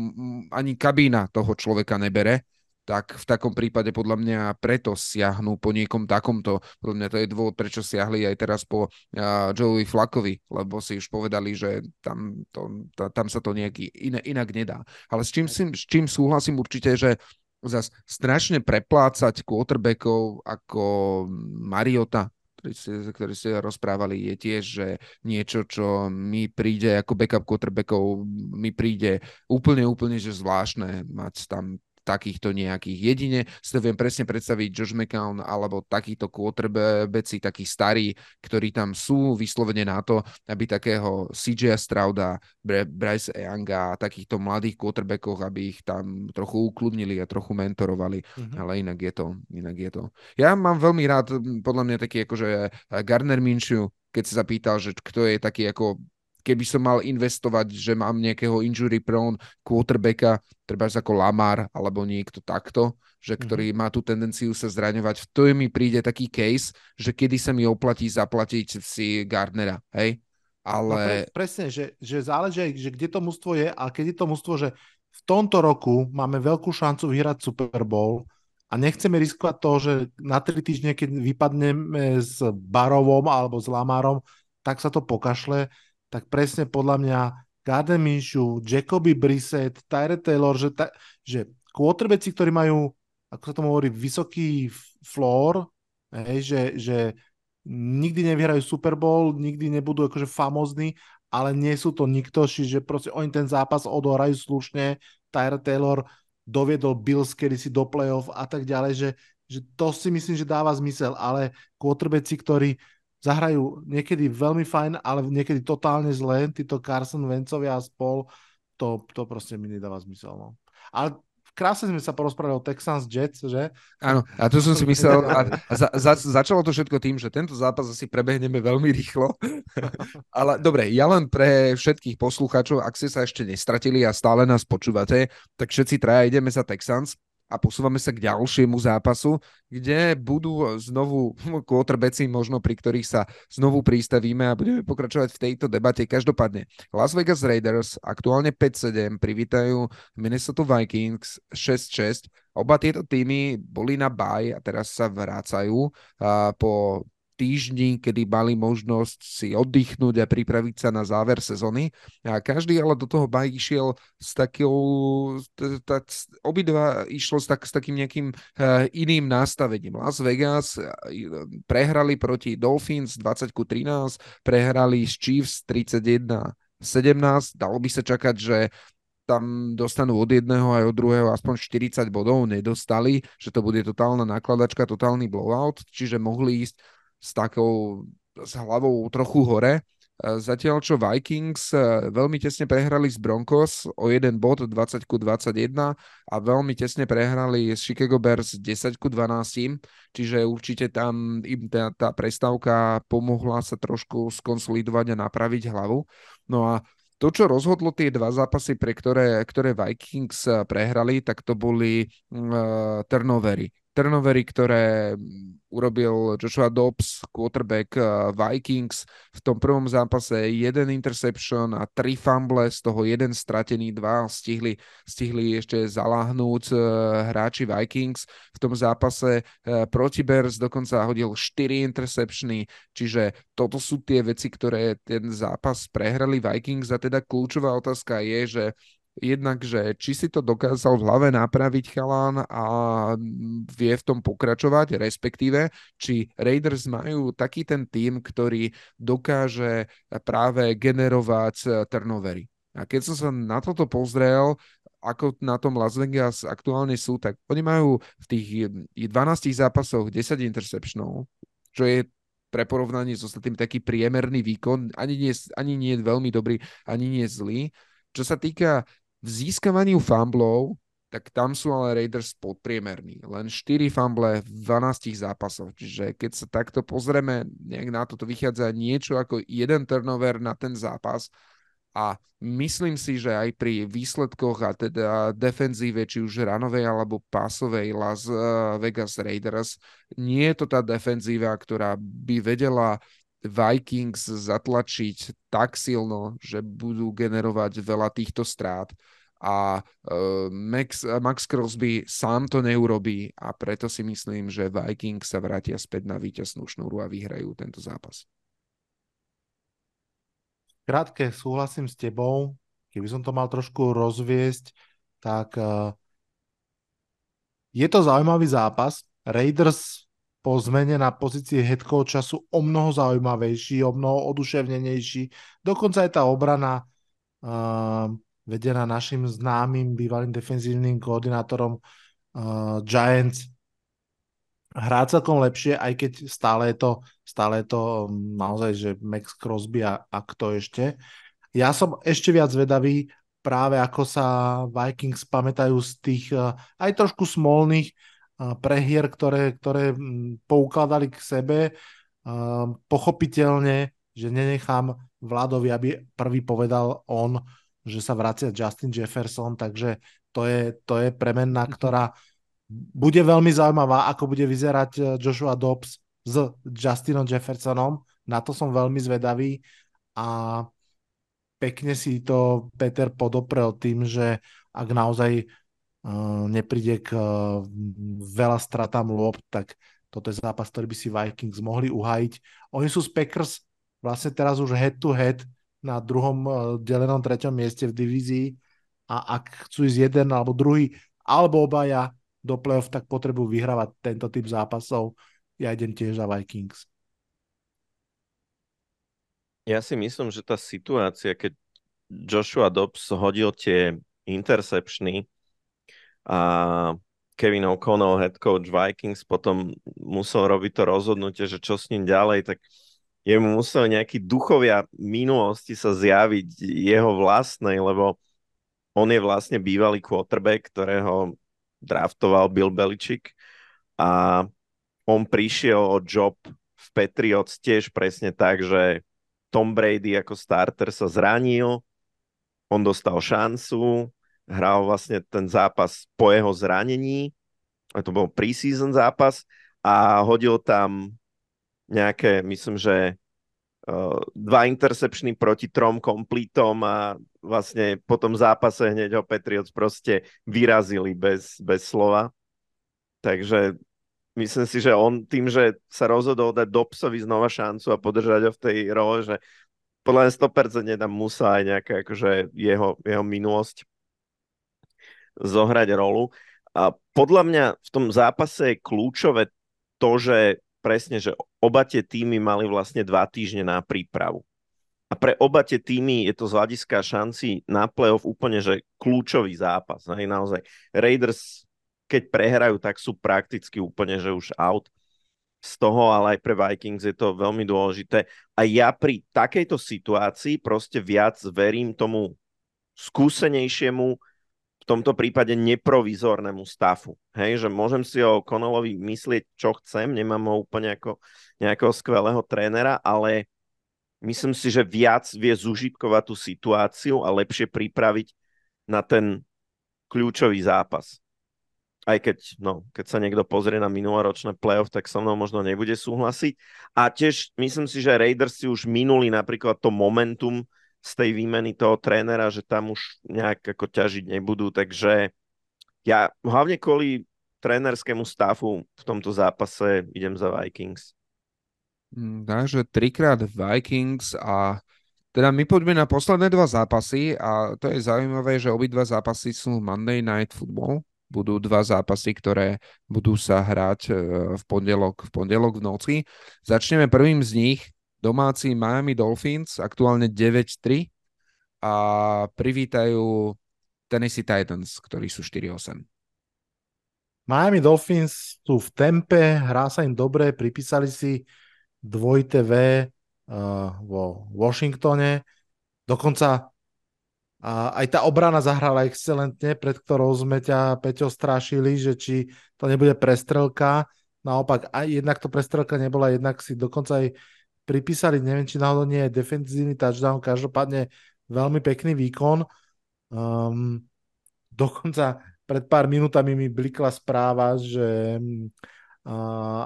C: ani kabína toho človeka nebere tak v takom prípade podľa mňa preto siahnu po niekom takomto. Podľa mňa to je dôvod, prečo siahli aj teraz po uh, Joey Flakovi, lebo si už povedali, že tam, to, ta, tam sa to nejaký iné, inak nedá. Ale s čím, s čím súhlasím určite, že zas strašne preplácať quarterbackov ako Mariota, ktorý ste, ktorý ste rozprávali, je tiež, že niečo, čo mi príde ako backup quarterbackov, mi príde úplne, úplne, že zvláštne mať tam takýchto nejakých. Jedine si to viem presne predstaviť Josh McCown alebo takýto quarterbacki, takí starí, ktorí tam sú vyslovene na to, aby takého CJ Strauda, Bryce Younga a takýchto mladých quarterbackoch, aby ich tam trochu ukludnili a trochu mentorovali. Mm-hmm. Ale inak je to, inak je to. Ja mám veľmi rád, podľa mňa taký akože Garner Minshew, keď sa zapýtal, že kto je taký ako keby som mal investovať, že mám nejakého injury prone quarterbacka, treba ako Lamar alebo niekto takto, že mhm. ktorý má tú tendenciu sa zraňovať, to je mi príde taký case, že kedy sa mi oplatí zaplatiť si Gardnera, hej? Ale... No pre,
B: presne, že, že záleží, že kde to mužstvo je a keď je to mužstvo, že v tomto roku máme veľkú šancu vyhrať Super Bowl a nechceme riskovať to, že na tri týždne, keď vypadneme s Barovom alebo s Lamarom, tak sa to pokašle, tak presne podľa mňa Garden Minshew, Jacoby Brissett, Tyre Taylor, že, ta, že quarterbacki, ktorí majú, ako sa tomu hovorí, vysoký floor, hej, že, že nikdy nevyhrajú Super Bowl, nikdy nebudú akože famózni, ale nie sú to nikto, čiže proste oni ten zápas odohrajú slušne, Tyre Taylor doviedol Bills si do playoff a tak ďalej, že, že to si myslím, že dáva zmysel, ale quarterbacki, ktorí zahrajú niekedy veľmi fajn, ale niekedy totálne zle, títo Carson Vencovia a spol, to, to proste mi nedáva zmysel. No. Ale krásne sme sa porozprávali o Texans Jets, že?
C: Áno, a to som si myslel, a, za, za, začalo to všetko tým, že tento zápas asi prebehneme veľmi rýchlo. Ale dobre, ja len pre všetkých poslucháčov, ak ste sa ešte nestratili a stále nás počúvate, tak všetci traja ideme za Texans a posúvame sa k ďalšiemu zápasu, kde budú znovu quarterbacki možno, pri ktorých sa znovu pristavíme a budeme pokračovať v tejto debate. Každopádne, Las Vegas Raiders aktuálne 5-7 privítajú Minnesota Vikings 6-6. Oba tieto týmy boli na baj a teraz sa vrácajú po týždni, kedy mali možnosť si oddychnúť a pripraviť sa na záver sezóny. A každý ale do toho baj išiel s takou, tak, obidva išlo s, tak, s takým nejakým uh, iným nastavením. Las Vegas eh, prehrali proti Dolphins 20 ku 13, prehrali s Chiefs 31 17. Dalo by sa čakať, že tam dostanú od jedného aj od druhého aspoň 40 bodov, nedostali, že to bude totálna nakladačka, totálny blowout, čiže mohli ísť s takou s hlavou trochu hore. Zatiaľ, čo Vikings e, veľmi tesne prehrali s Broncos o jeden bod 20 ku 21 a veľmi tesne prehrali s Chicago Bears 10 ku 12, čiže určite tam im tá, tá prestávka pomohla sa trošku skonsolidovať a napraviť hlavu. No a to, čo rozhodlo tie dva zápasy, pre ktoré, ktoré Vikings e, prehrali, tak to boli uh, turnovery turnovery, ktoré urobil Joshua Dobbs, quarterback eh, Vikings. V tom prvom zápase jeden interception a tri fumble, z toho jeden stratený, dva stihli, stihli ešte zaláhnúť eh, hráči Vikings. V tom zápase eh, proti Bears dokonca hodil 4 interceptiony, čiže toto sú tie veci, ktoré ten zápas prehrali Vikings a teda kľúčová otázka je, že jednak, že či si to dokázal v hlave napraviť chalán a vie v tom pokračovať, respektíve, či Raiders majú taký ten tým, ktorý dokáže práve generovať eh, turnovery. A keď som sa na toto pozrel, ako na tom Las Vegas aktuálne sú, tak oni majú v tých 12 zápasoch 10 interceptionov, čo je pre porovnanie s ostatným taký priemerný výkon, ani nie, ani nie veľmi dobrý, ani nie zlý. Čo sa týka v získavaniu fumblov, tak tam sú ale Raiders podpriemerní. Len 4 fumble v 12 zápasoch. Čiže keď sa takto pozrieme, nejak na toto vychádza niečo ako jeden turnover na ten zápas. A myslím si, že aj pri výsledkoch a teda defenzíve, či už ranovej alebo pásovej Las eh, Vegas Raiders, nie je to tá defenzíva, ktorá by vedela Vikings zatlačiť tak silno, že budú generovať veľa týchto strát a uh, Max, Max Crosby sám to neurobí a preto si myslím, že Vikings sa vrátia späť na víťaznú šnúru a vyhrajú tento zápas.
B: Krátke, súhlasím s tebou. Keby som to mal trošku rozviesť, tak uh, je to zaujímavý zápas. Raiders po zmene na pozícii head sú o mnoho zaujímavejší, o mnoho oduševnenejší. Dokonca aj tá obrana uh, vedená našim známym bývalým defenzívnym koordinátorom uh, Giants hrá celkom lepšie, aj keď stále je to, stále je to um, naozaj, že Max Crosby a, a kto ešte. Ja som ešte viac vedavý práve ako sa Vikings pamätajú z tých uh, aj trošku smolných prehier, ktoré, ktoré poukladali k sebe. Pochopiteľne, že nenechám Vladovi, aby prvý povedal on, že sa vracia Justin Jefferson, takže to je, to je premenná, mhm. ktorá bude veľmi zaujímavá, ako bude vyzerať eh, Joshua Dobbs s Justinom Jeffersonom. Na to som veľmi zvedavý a pekne si to Peter podoprel tým, že ak naozaj nepríde k veľa stratám lob, tak toto je zápas, ktorý by si Vikings mohli uhajiť. Oni sú z Packers vlastne teraz už head to head na druhom uh, delenom treťom mieste v divízii a ak chcú ísť jeden alebo druhý alebo obaja do play-off, tak potrebujú vyhrávať tento typ zápasov. Ja idem tiež za Vikings.
A: Ja si myslím, že tá situácia, keď Joshua Dobbs hodil tie interceptiony a Kevin O'Connell, head coach Vikings, potom musel robiť to rozhodnutie, že čo s ním ďalej, tak jemu musel nejaký duchovia minulosti sa zjaviť jeho vlastnej, lebo on je vlastne bývalý quarterback, ktorého draftoval Bill Belichick a on prišiel o job v Patriots tiež presne tak, že Tom Brady ako starter sa zranil, on dostal šancu, hral vlastne ten zápas po jeho zranení, a to bol preseason zápas a hodil tam nejaké, myslím, že uh, dva intercepčny proti trom kompletom a vlastne po tom zápase hneď ho Patriots proste vyrazili bez, bez slova. Takže myslím si, že on tým, že sa rozhodol dať Dobsovi znova šancu a podržať ho v tej role, že podľa mňa 100% tam musela aj nejaká akože jeho, jeho minulosť zohrať rolu. A podľa mňa v tom zápase je kľúčové to, že presne, že oba tie týmy mali vlastne dva týždne na prípravu. A pre oba tie týmy je to z hľadiska šanci na playoff úplne, že kľúčový zápas. Hej, naozaj. Raiders, keď prehrajú, tak sú prakticky úplne, že už out z toho, ale aj pre Vikings je to veľmi dôležité. A ja pri takejto situácii proste viac verím tomu skúsenejšiemu, tomto prípade neprovizornému stafu. Hej, že môžem si o Konolovi myslieť, čo chcem, nemám ho úplne ako nejakého skvelého trénera, ale myslím si, že viac vie zužitkovať tú situáciu a lepšie pripraviť na ten kľúčový zápas. Aj keď, no, keď sa niekto pozrie na minuloročné playoff, tak so mnou možno nebude súhlasiť. A tiež myslím si, že Raiders si už minuli napríklad to momentum z tej výmeny toho trénera, že tam už nejak ako ťažiť nebudú, takže ja hlavne kvôli trénerskému stafu v tomto zápase idem za Vikings.
C: Mm, takže trikrát Vikings a teda my poďme na posledné dva zápasy a to je zaujímavé, že obidva zápasy sú Monday Night Football. Budú dva zápasy, ktoré budú sa hrať e, v pondelok, v pondelok v noci. Začneme prvým z nich, domáci Miami Dolphins, aktuálne 9-3 a privítajú Tennessee Titans, ktorí sú 4-8.
B: Miami Dolphins sú v tempe, hrá sa im dobre, pripísali si dvojité V uh, vo Washingtone. Dokonca uh, aj tá obrana zahrala excelentne, pred ktorou sme ťa, Peťo, strašili, že či to nebude prestrelka. Naopak, aj jednak to prestrelka nebola, jednak si dokonca aj pripísali, neviem, či náhodou nie je defenzívny touchdown, každopádne veľmi pekný výkon. Um, dokonca pred pár minútami mi blikla správa, že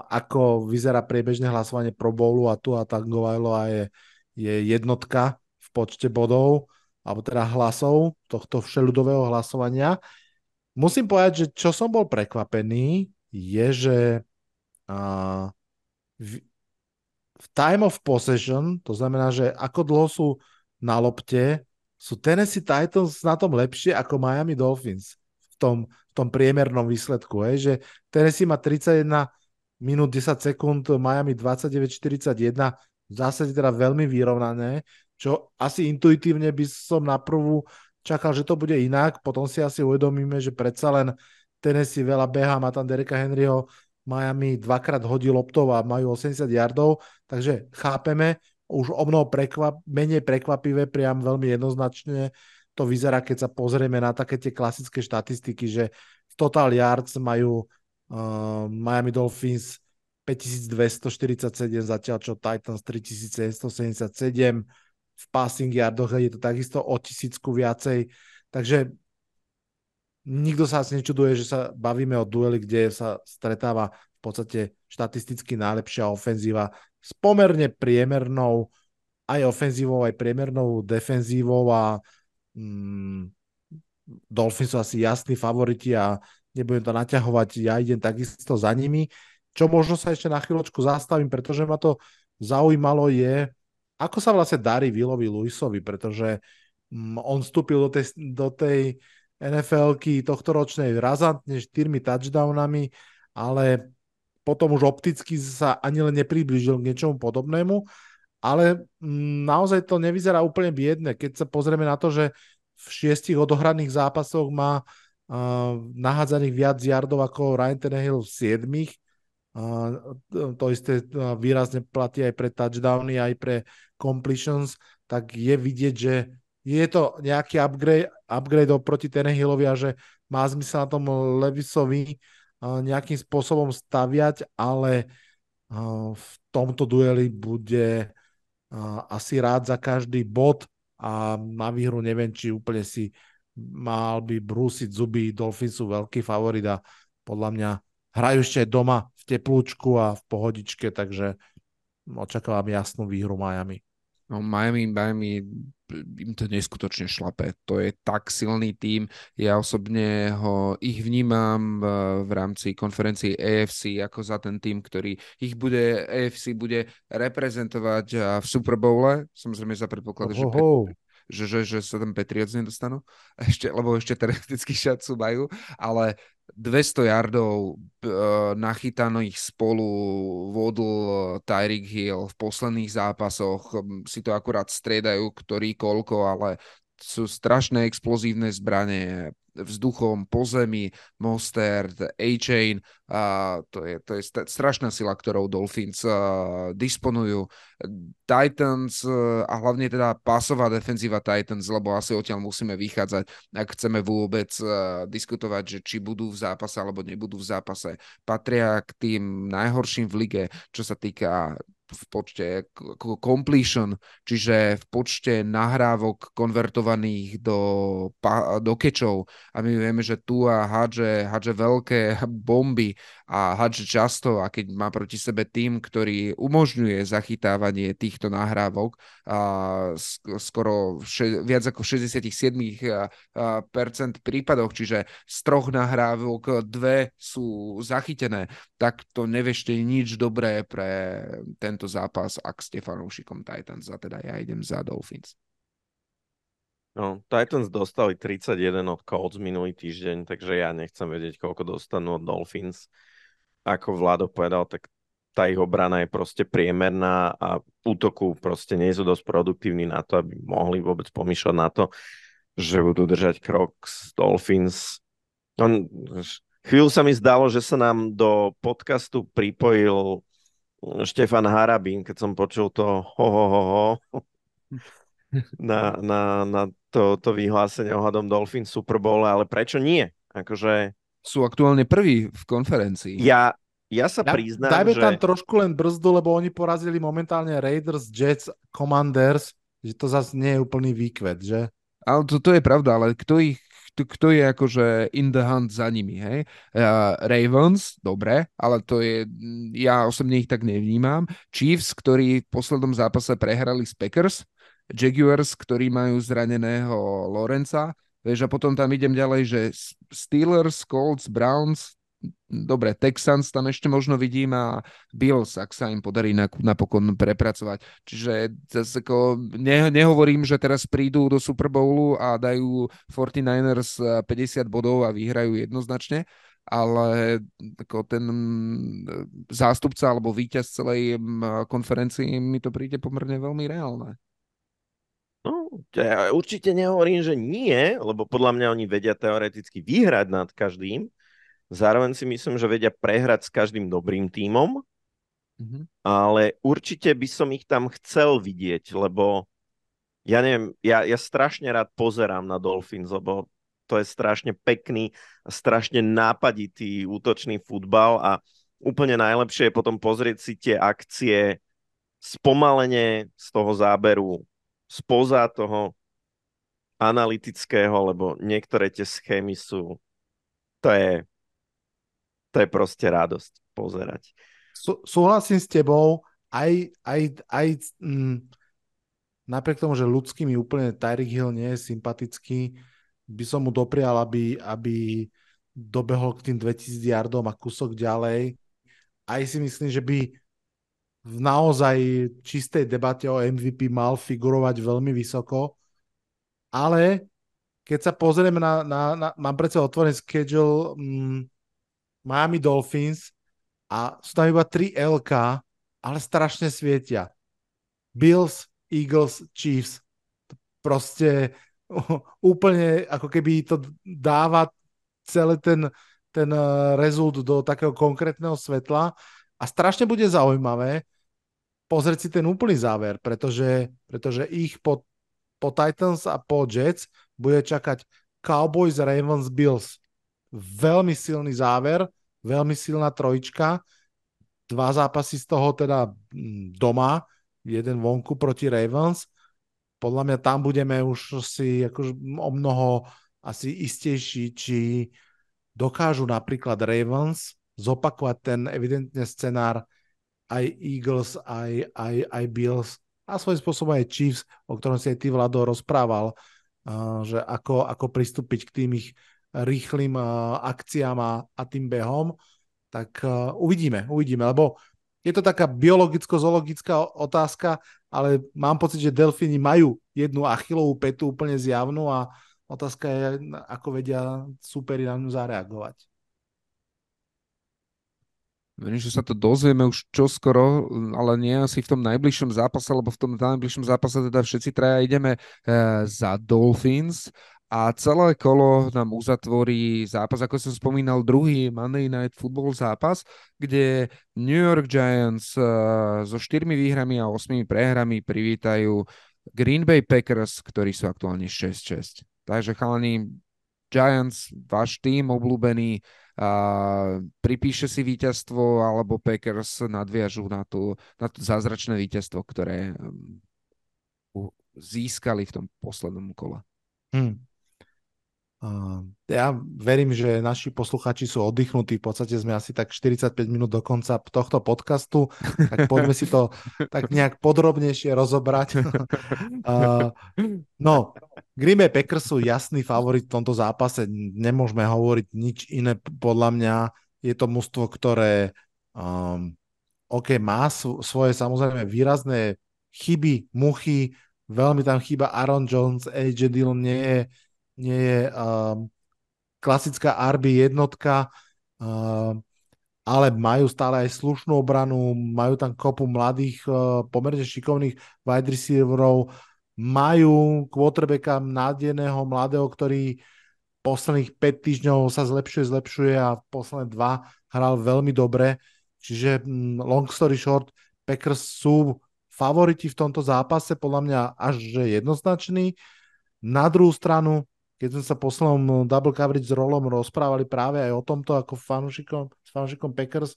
B: ako vyzerá priebežné hlasovanie Pro Bowlu a tu a Tagovailoa je, je jednotka v počte bodov, alebo teda hlasov tohto všeludového hlasovania. Musím povedať, že čo som bol prekvapený, je, že uh, v time of possession, to znamená, že ako dlho sú na lopte, sú Tennessee Titans na tom lepšie ako Miami Dolphins v tom, v tom priemernom výsledku. Hej, že Tennessee má 31 minút 10 sekúnd, Miami 29-41, v zásade teda veľmi vyrovnané, čo asi intuitívne by som na prvú čakal, že to bude inak, potom si asi uvedomíme, že predsa len Tennessee veľa beha, má tam Dereka Henryho, Miami dvakrát hodí loptov a majú 80 yardov, takže chápeme, už o mnoho prekvap, menej prekvapivé, priam veľmi jednoznačne to vyzerá, keď sa pozrieme na také tie klasické štatistiky, že v total yards majú uh, Miami Dolphins 5247, zatiaľ čo Titans 3777, v passing yardoch je to takisto o tisícku viacej, takže nikto sa asi nečuduje, že sa bavíme o dueli, kde sa stretáva v podstate štatisticky najlepšia ofenzíva s pomerne priemernou aj ofenzívou, aj priemernou defenzívou a mm, Dolphins sú asi jasní favoriti a nebudem to naťahovať, ja idem takisto za nimi. Čo možno sa ešte na chvíľočku zastavím, pretože ma to zaujímalo je, ako sa vlastne darí Willovi Lewisovi, pretože mm, on vstúpil do tej, do tej NFL-ky tohto ročnej razantne štyrmi touchdownami, ale potom už opticky sa ani len nepriblížil k niečomu podobnému ale mm, naozaj to nevyzerá úplne biedne, keď sa pozrieme na to, že v šiestich odohraných zápasoch má uh, nahádzaných viac yardov ako Ryan Tannehill v siedmich. Uh, to isté uh, výrazne platí aj pre touchdowny, aj pre completions, tak je vidieť, že je to nejaký upgrade, upgrade oproti Tannehillovi a že má zmysel na tom Levisovi uh, nejakým spôsobom staviať, ale uh, v tomto dueli bude asi rád za každý bod a na výhru neviem, či úplne si mal by brúsiť zuby Dolphinsu veľký favorit a podľa mňa hrajú ešte doma v teplúčku a v pohodičke, takže očakávam jasnú výhru Miami.
C: No Miami, Miami im to neskutočne šlape. To je tak silný tím. Ja osobne ho, ich vnímam v, v rámci konferencie AFC ako za ten tým, ktorý ich bude, AFC bude reprezentovať v Super Bowle. Samozrejme za predpokladu, že, že, že, že sa tam Patriots nedostanú, ešte, lebo ešte teoreticky šancu majú, ale 200 yardov uh, nachytaných spolu vodl Tyreek Hill v posledných zápasoch. Si to akurát striedajú, ktorý koľko, ale sú strašné explozívne zbranie vzduchom, po zemi, Mostert, A-Chain, a to je, to je strašná sila, ktorou Dolphins uh, disponujú. Titans uh, a hlavne teda pásová defenzíva Titans, lebo asi odtiaľ musíme vychádzať, ak chceme vôbec uh, diskutovať, že či budú v zápase alebo nebudú v zápase. Patria k tým najhorším v lige, čo sa týka v počte completion, čiže v počte nahrávok konvertovaných do, do kečov a my vieme, že tu a hádže, hádže veľké bomby a hádže často a keď má proti sebe tým, ktorý umožňuje zachytávanie týchto nahrávok a skoro še, viac ako 67% prípadoch, čiže z troch nahrávok dve sú zachytené, tak to nevešte nič dobré pre tento zápas, ak ste fanúšikom Titans, a teda ja idem za Dolphins.
A: No, Titans dostali 31 od Colts minulý týždeň, takže ja nechcem vedieť, koľko dostanú od Dolphins. Ako Vlado povedal, tak tá ich obrana je proste priemerná a útoku proste nie sú dosť produktívni na to, aby mohli vôbec pomýšľať na to, že budú držať krok s Dolphins. On, chvíľu sa mi zdalo, že sa nám do podcastu pripojil Štefan Harabín, keď som počul to ho, ho, ho, ho na, na, na to, to vyhlásenie ohľadom Dolphin Super Bowl, ale prečo nie? Akože...
C: Sú aktuálne prví v konferencii.
A: Ja, ja sa ja, priznám,
B: dajme
A: že...
B: tam trošku len brzdu, lebo oni porazili momentálne Raiders, Jets, Commanders, že to zase nie je úplný výkvet, že?
C: Ale to, to je pravda, ale kto ich kto je akože in the hunt za nimi, hej? Uh, Ravens, dobre, ale to je, ja osobne ich tak nevnímam. Chiefs, ktorí v poslednom zápase prehrali s Packers, Jaguars, ktorí majú zraneného Lorenza, vieš, a potom tam idem ďalej, že Steelers, Colts, Browns, dobre, Texans tam ešte možno vidím a Bills, ak sa im podarí napokon prepracovať. Čiže ako, ne, nehovorím, že teraz prídu do Super Bowlu a dajú 49ers 50 bodov a vyhrajú jednoznačne, ale ako ten zástupca alebo víťaz celej konferencii mi to príde pomerne veľmi reálne.
A: No, ja určite nehovorím, že nie, lebo podľa mňa oni vedia teoreticky vyhrať nad každým, Zároveň si myslím, že vedia prehrať s každým dobrým tímom, mm-hmm. ale určite by som ich tam chcel vidieť, lebo ja neviem, ja, ja strašne rád pozerám na Dolphins, lebo to je strašne pekný, strašne nápaditý útočný futbal a úplne najlepšie je potom pozrieť si tie akcie spomalene z toho záberu spoza toho analytického, lebo niektoré tie schémy sú, to je, to je proste radosť pozerať.
B: Sú, súhlasím s tebou, aj, aj, aj mm, napriek tomu, že ľudský mi úplne Tyreek Hill nie je sympatický, by som mu doprial, aby, aby dobehol k tým 2000 yardom a kúsok ďalej. Aj si myslím, že by v naozaj čistej debate o MVP mal figurovať veľmi vysoko, ale keď sa pozrieme na, na, na mám predsa otvorený schedule um, Miami Dolphins a sú tam iba 3 LK, ale strašne svietia. Bills, Eagles, Chiefs. Proste úplne ako keby to dáva celý ten, ten eh, rezult do takého konkrétneho svetla a strašne bude zaujímavé pozrieť si ten úplný záver, pretože, pretože ich po, po Titans a po Jets bude čakať Cowboys, Ravens, Bills. Veľmi silný záver, veľmi silná trojička, dva zápasy z toho teda mm, doma, jeden vonku proti Ravens. Podľa mňa tam budeme už si akož o mnoho asi istejší, či dokážu napríklad Ravens zopakovať ten evidentne scenár aj Eagles, aj, aj, aj Bills a svojím spôsobom aj Chiefs, o ktorom si aj ty, Vlado, rozprával, uh, že ako, ako pristúpiť k tým ich rýchlým uh, akciám a, a tým behom, tak uh, uvidíme, uvidíme, lebo je to taká biologicko-zoologická otázka, ale mám pocit, že delfíni majú jednu achilovú petu úplne zjavnú a otázka je, ako vedia superi na ňu zareagovať.
C: Verím, že sa to dozvieme už čoskoro, ale nie asi v tom najbližšom zápase, lebo v tom najbližšom zápase teda všetci traja ideme uh, za Dolphins a celé kolo nám uzatvorí zápas, ako som spomínal, druhý Monday Night Football zápas, kde New York Giants uh, so štyrmi výhrami a osmými prehrami privítajú Green Bay Packers, ktorí sú aktuálne 6-6. Takže chalani, Giants, váš tým obľúbený, pripíše si víťazstvo alebo Packers nadviažu na, tú, na to zázračné víťazstvo, ktoré um, získali v tom poslednom kole. Hmm.
B: Ja verím, že naši posluchači sú oddychnutí. V podstate sme asi tak 45 minút do konca tohto podcastu, tak poďme si to tak nejak podrobnejšie rozobrať. no, Green Bay Packers sú jasný favorit v tomto zápase. Nemôžeme hovoriť nič iné. Podľa mňa je to mužstvo, ktoré um, OK, má svoje samozrejme výrazné chyby, muchy, veľmi tam chýba Aaron Jones, AJ Dillon nie je nie je uh, klasická RB jednotka, uh, ale majú stále aj slušnú obranu, majú tam kopu mladých, uh, pomerne šikovných wide receiverov, majú quarterbacka nádejného mladého, ktorý posledných 5 týždňov sa zlepšuje, zlepšuje a posledné dva hral veľmi dobre. Čiže mm, long story short, Packers sú favoriti v tomto zápase, podľa mňa až že jednoznačný. Na druhú stranu, keď sme sa poslednom no, double coverage s Rolom rozprávali práve aj o tomto ako fanúšikom, s fanúšikom Packers,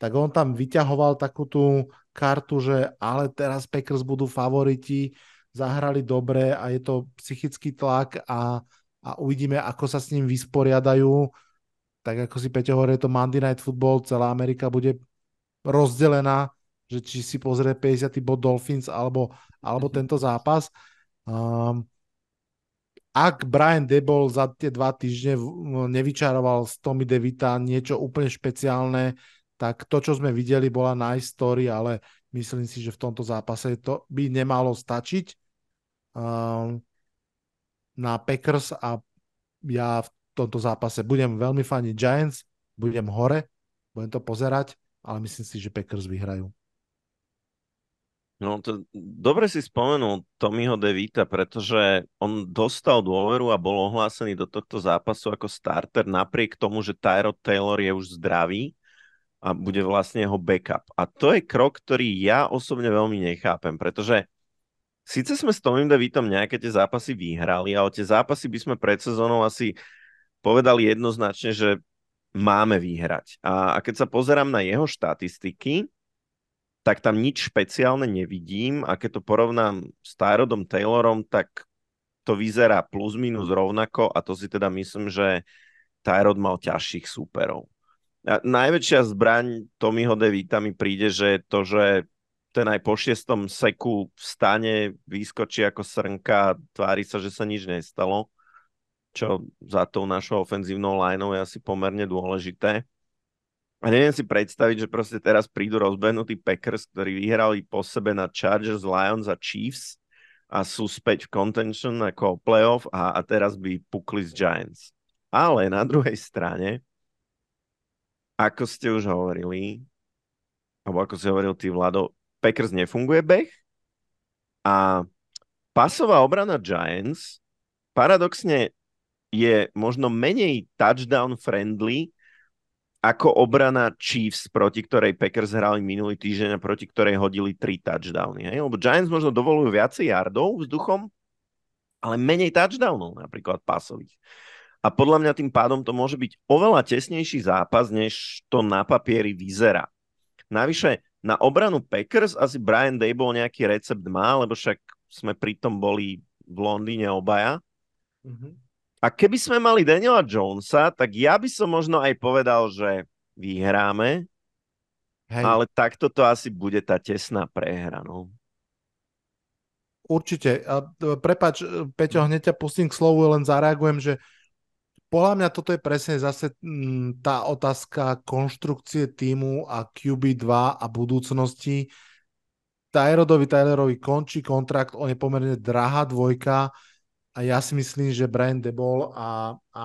B: tak on tam vyťahoval takú tú kartu, že ale teraz Packers budú favoriti, zahrali dobre a je to psychický tlak a, a uvidíme, ako sa s ním vysporiadajú. Tak ako si Peťo hovorí, je to Monday Night Football, celá Amerika bude rozdelená, že či si pozrie 50. bod Dolphins alebo, alebo tento zápas. Um, ak Brian Debol za tie dva týždne nevyčaroval z Tommy Devita niečo úplne špeciálne, tak to, čo sme videli, bola nice story, ale myslím si, že v tomto zápase to by nemalo stačiť um, na Packers a ja v tomto zápase budem veľmi faniť Giants, budem hore, budem to pozerať, ale myslím si, že Packers vyhrajú.
A: No to dobre si spomenul Tommyho Devita, pretože on dostal dôveru a bol ohlásený do tohto zápasu ako starter napriek tomu, že Tyrod Taylor je už zdravý a bude vlastne jeho backup. A to je krok, ktorý ja osobne veľmi nechápem, pretože síce sme s Tommym Devitom nejaké tie zápasy vyhrali, ale tie zápasy by sme pred sezónou asi povedali jednoznačne, že máme vyhrať. A, a keď sa pozerám na jeho štatistiky, tak tam nič špeciálne nevidím a keď to porovnám s Tyrodom Taylorom, tak to vyzerá plus minus rovnako a to si teda myslím, že Tyrod mal ťažších súperov. A najväčšia zbraň Tommyho DeVita mi príde, že to, že ten aj po šiestom seku vstane, vyskočí ako srnka tvári sa, že sa nič nestalo, čo za tou našou ofenzívnou lineou je asi pomerne dôležité. A neviem si predstaviť, že proste teraz prídu rozbehnutí Packers, ktorí vyhrali po sebe na Chargers, Lions a Chiefs a sú späť v contention ako playoff a, a teraz by pukli z Giants. Ale na druhej strane ako ste už hovorili, alebo ako si hovoril ty, Vlado, Packers nefunguje beh a pasová obrana Giants paradoxne je možno menej touchdown friendly ako obrana Chiefs, proti ktorej Packers hrali minulý týždeň a proti ktorej hodili tri touchdowny. Hej? Lebo Giants možno dovolujú viacej yardov vzduchom, ale menej touchdownov napríklad pasových. A podľa mňa tým pádom to môže byť oveľa tesnejší zápas, než to na papieri vyzerá. Navyše, na obranu Packers asi Brian Dable nejaký recept má, lebo však sme pritom boli v Londýne obaja. Mm-hmm. A keby sme mali Daniela Jonesa, tak ja by som možno aj povedal, že vyhráme, Hej. ale takto to asi bude tá tesná prehra. No.
B: Určite. A prepač, Peťo, hneď ťa pustím k slovu, len zareagujem, že podľa mňa toto je presne zase mm, tá otázka konštrukcie týmu a QB2 a budúcnosti. Tyrodovi Tylerovi končí kontrakt, on je pomerne drahá dvojka a ja si myslím, že Brian Debol a, a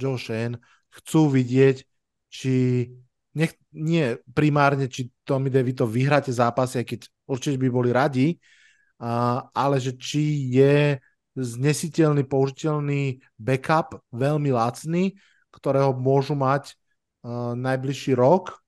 B: Joe Shane chcú vidieť, či nech, nie primárne, či Tommy DeVito vyhráte zápasy, aj keď určite by boli radi, a, ale že či je znesiteľný, použiteľný backup, veľmi lacný, ktorého môžu mať uh, najbližší rok,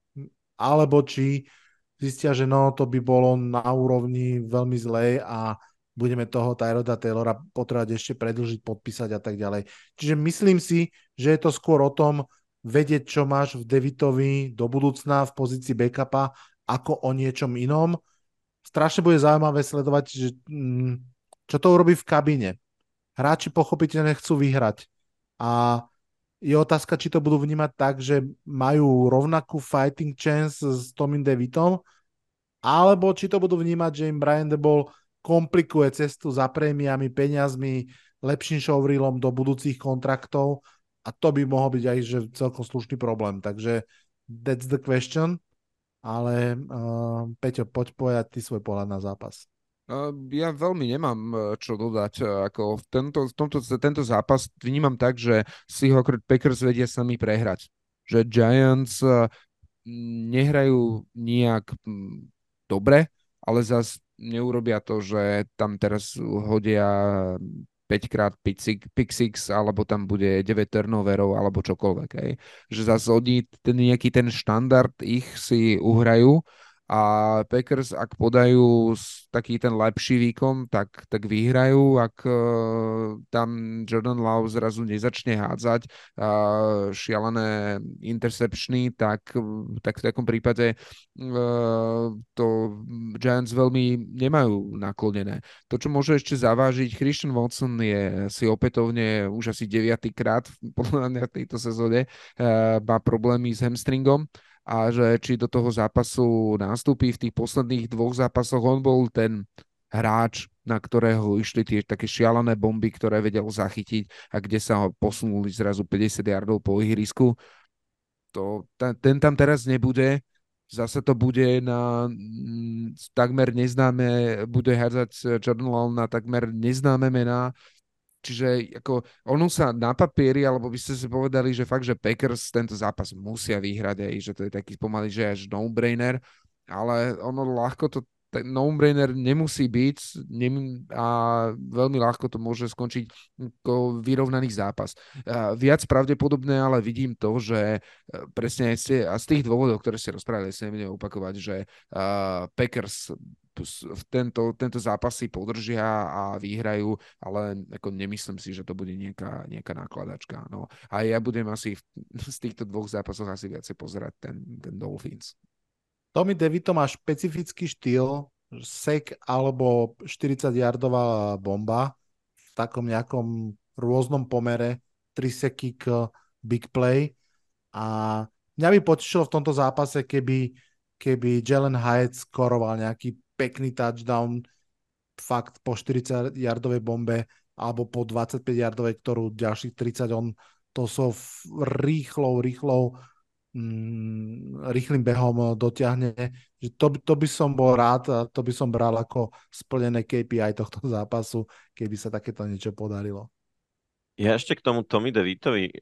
B: alebo či zistia, že no, to by bolo na úrovni veľmi zlej a budeme toho Tyroda Taylora potrebovať ešte predlžiť, podpísať a tak ďalej. Čiže myslím si, že je to skôr o tom vedieť, čo máš v Devitovi do budúcna v pozícii backupa, ako o niečom inom. Strašne bude zaujímavé sledovať, že, mm, čo to urobí v kabíne. Hráči pochopiteľne chcú vyhrať. A je otázka, či to budú vnímať tak, že majú rovnakú fighting chance s Tomim Devitom, alebo či to budú vnímať, že im Brian Debol komplikuje cestu za prémiami, peniazmi, lepším showreelom do budúcich kontraktov a to by mohol byť aj že celkom slušný problém. Takže that's the question. Ale uh, Peťo, poď povedať ty svoj pohľad na zápas.
C: Ja veľmi nemám e, čo dodať. Ako v tento, v tomto, tento zápas vnímam tak, že si ho Packers vedia sami prehrať. Že Giants nehrajú nejak dobre, ale zas neurobia to, že tam teraz hodia 5 krát pick six, alebo tam bude 9 turnoverov, alebo čokoľvek. Hej. Že zase oni ten nejaký ten štandard ich si uhrajú a Packers, ak podajú taký ten lepší výkon, tak, tak vyhrajú, ak uh, tam Jordan Love zrazu nezačne hádzať uh, šialené interceptiony, tak, tak v takom prípade uh, to Giants veľmi nemajú naklonené. To, čo môže ešte zavážiť, Christian Watson je si opätovne už asi deviatýkrát podľa mňa v tejto sezóne uh, má problémy s hamstringom, a že či do toho zápasu nastúpi v tých posledných dvoch zápasoch. On bol ten hráč, na ktorého išli tie také šialené bomby, ktoré vedel zachytiť a kde sa ho posunuli zrazu 50 yardov po ihrisku. To, ten, tam teraz nebude, zase to bude na m, mm, takmer neznáme, bude hádzať Jordan na takmer neznáme mená, Čiže ako ono sa na papieri, alebo by ste si povedali, že fakt, že Packers tento zápas musia vyhrať, aj, že to je taký pomaly, že až no-brainer, ale ono ľahko to no-brainer nemusí byť nem, a veľmi ľahko to môže skončiť ako vyrovnaný zápas. Viac pravdepodobné, ale vidím to, že e, presne ste, a z tých dôvodov, ktoré ste rozprávali, sa nebudem opakovať, že uh, Packers v tento, tento zápas si podržia a vyhrajú, ale ako nemyslím si, že to bude nejaká, nejaká nákladačka. No. A ja budem asi v, z týchto dvoch zápasoch asi viacej pozerať ten, ten Dolphins.
B: Tommy DeVito má špecifický štýl, sek alebo 40-yardová bomba v takom nejakom rôznom pomere, 3 seky k big play a mňa by potešilo v tomto zápase, keby, keby Jalen Hyatt skoroval nejaký pekný touchdown fakt po 40-yardovej bombe alebo po 25-yardovej, ktorú ďalších 30 on to sú rýchlou, rýchlou mm, rýchlým behom dotiahne. Že to, to by som bol rád a to by som bral ako splnené KPI tohto zápasu, keby sa takéto niečo podarilo.
A: Ja ešte k tomu Tommy DeVitovi,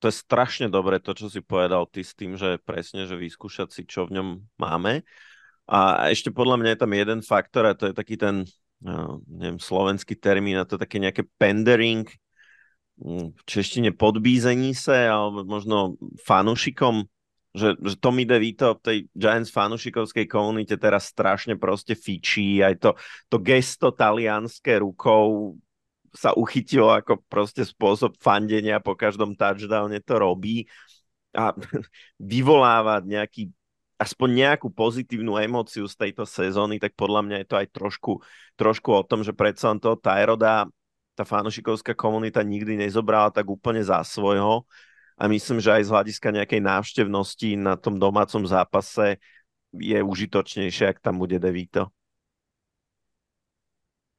A: to je strašne dobré to, čo si povedal ty s tým, že presne, že vyskúšať si, čo v ňom máme. A ešte podľa mňa je tam jeden faktor a to je taký ten no, neviem, slovenský termín a to také nejaké pendering, mm, v češtine podbízení sa, alebo možno fanušikom, že, že Tommy DeVito v tej Giants fanušikovskej komunite teraz strašne proste fičí, aj to, to gesto talianské rukou sa uchytilo ako proste spôsob fandenia po každom touchdowne to robí a vyvolávať nejaký aspoň nejakú pozitívnu emóciu z tejto sezóny, tak podľa mňa je to aj trošku, trošku o tom, že predsa len toho Tyroda tá fanošikovská komunita nikdy nezobrala tak úplne za svojho a myslím, že aj z hľadiska nejakej návštevnosti na tom domácom zápase je užitočnejšie, ak tam bude Devito.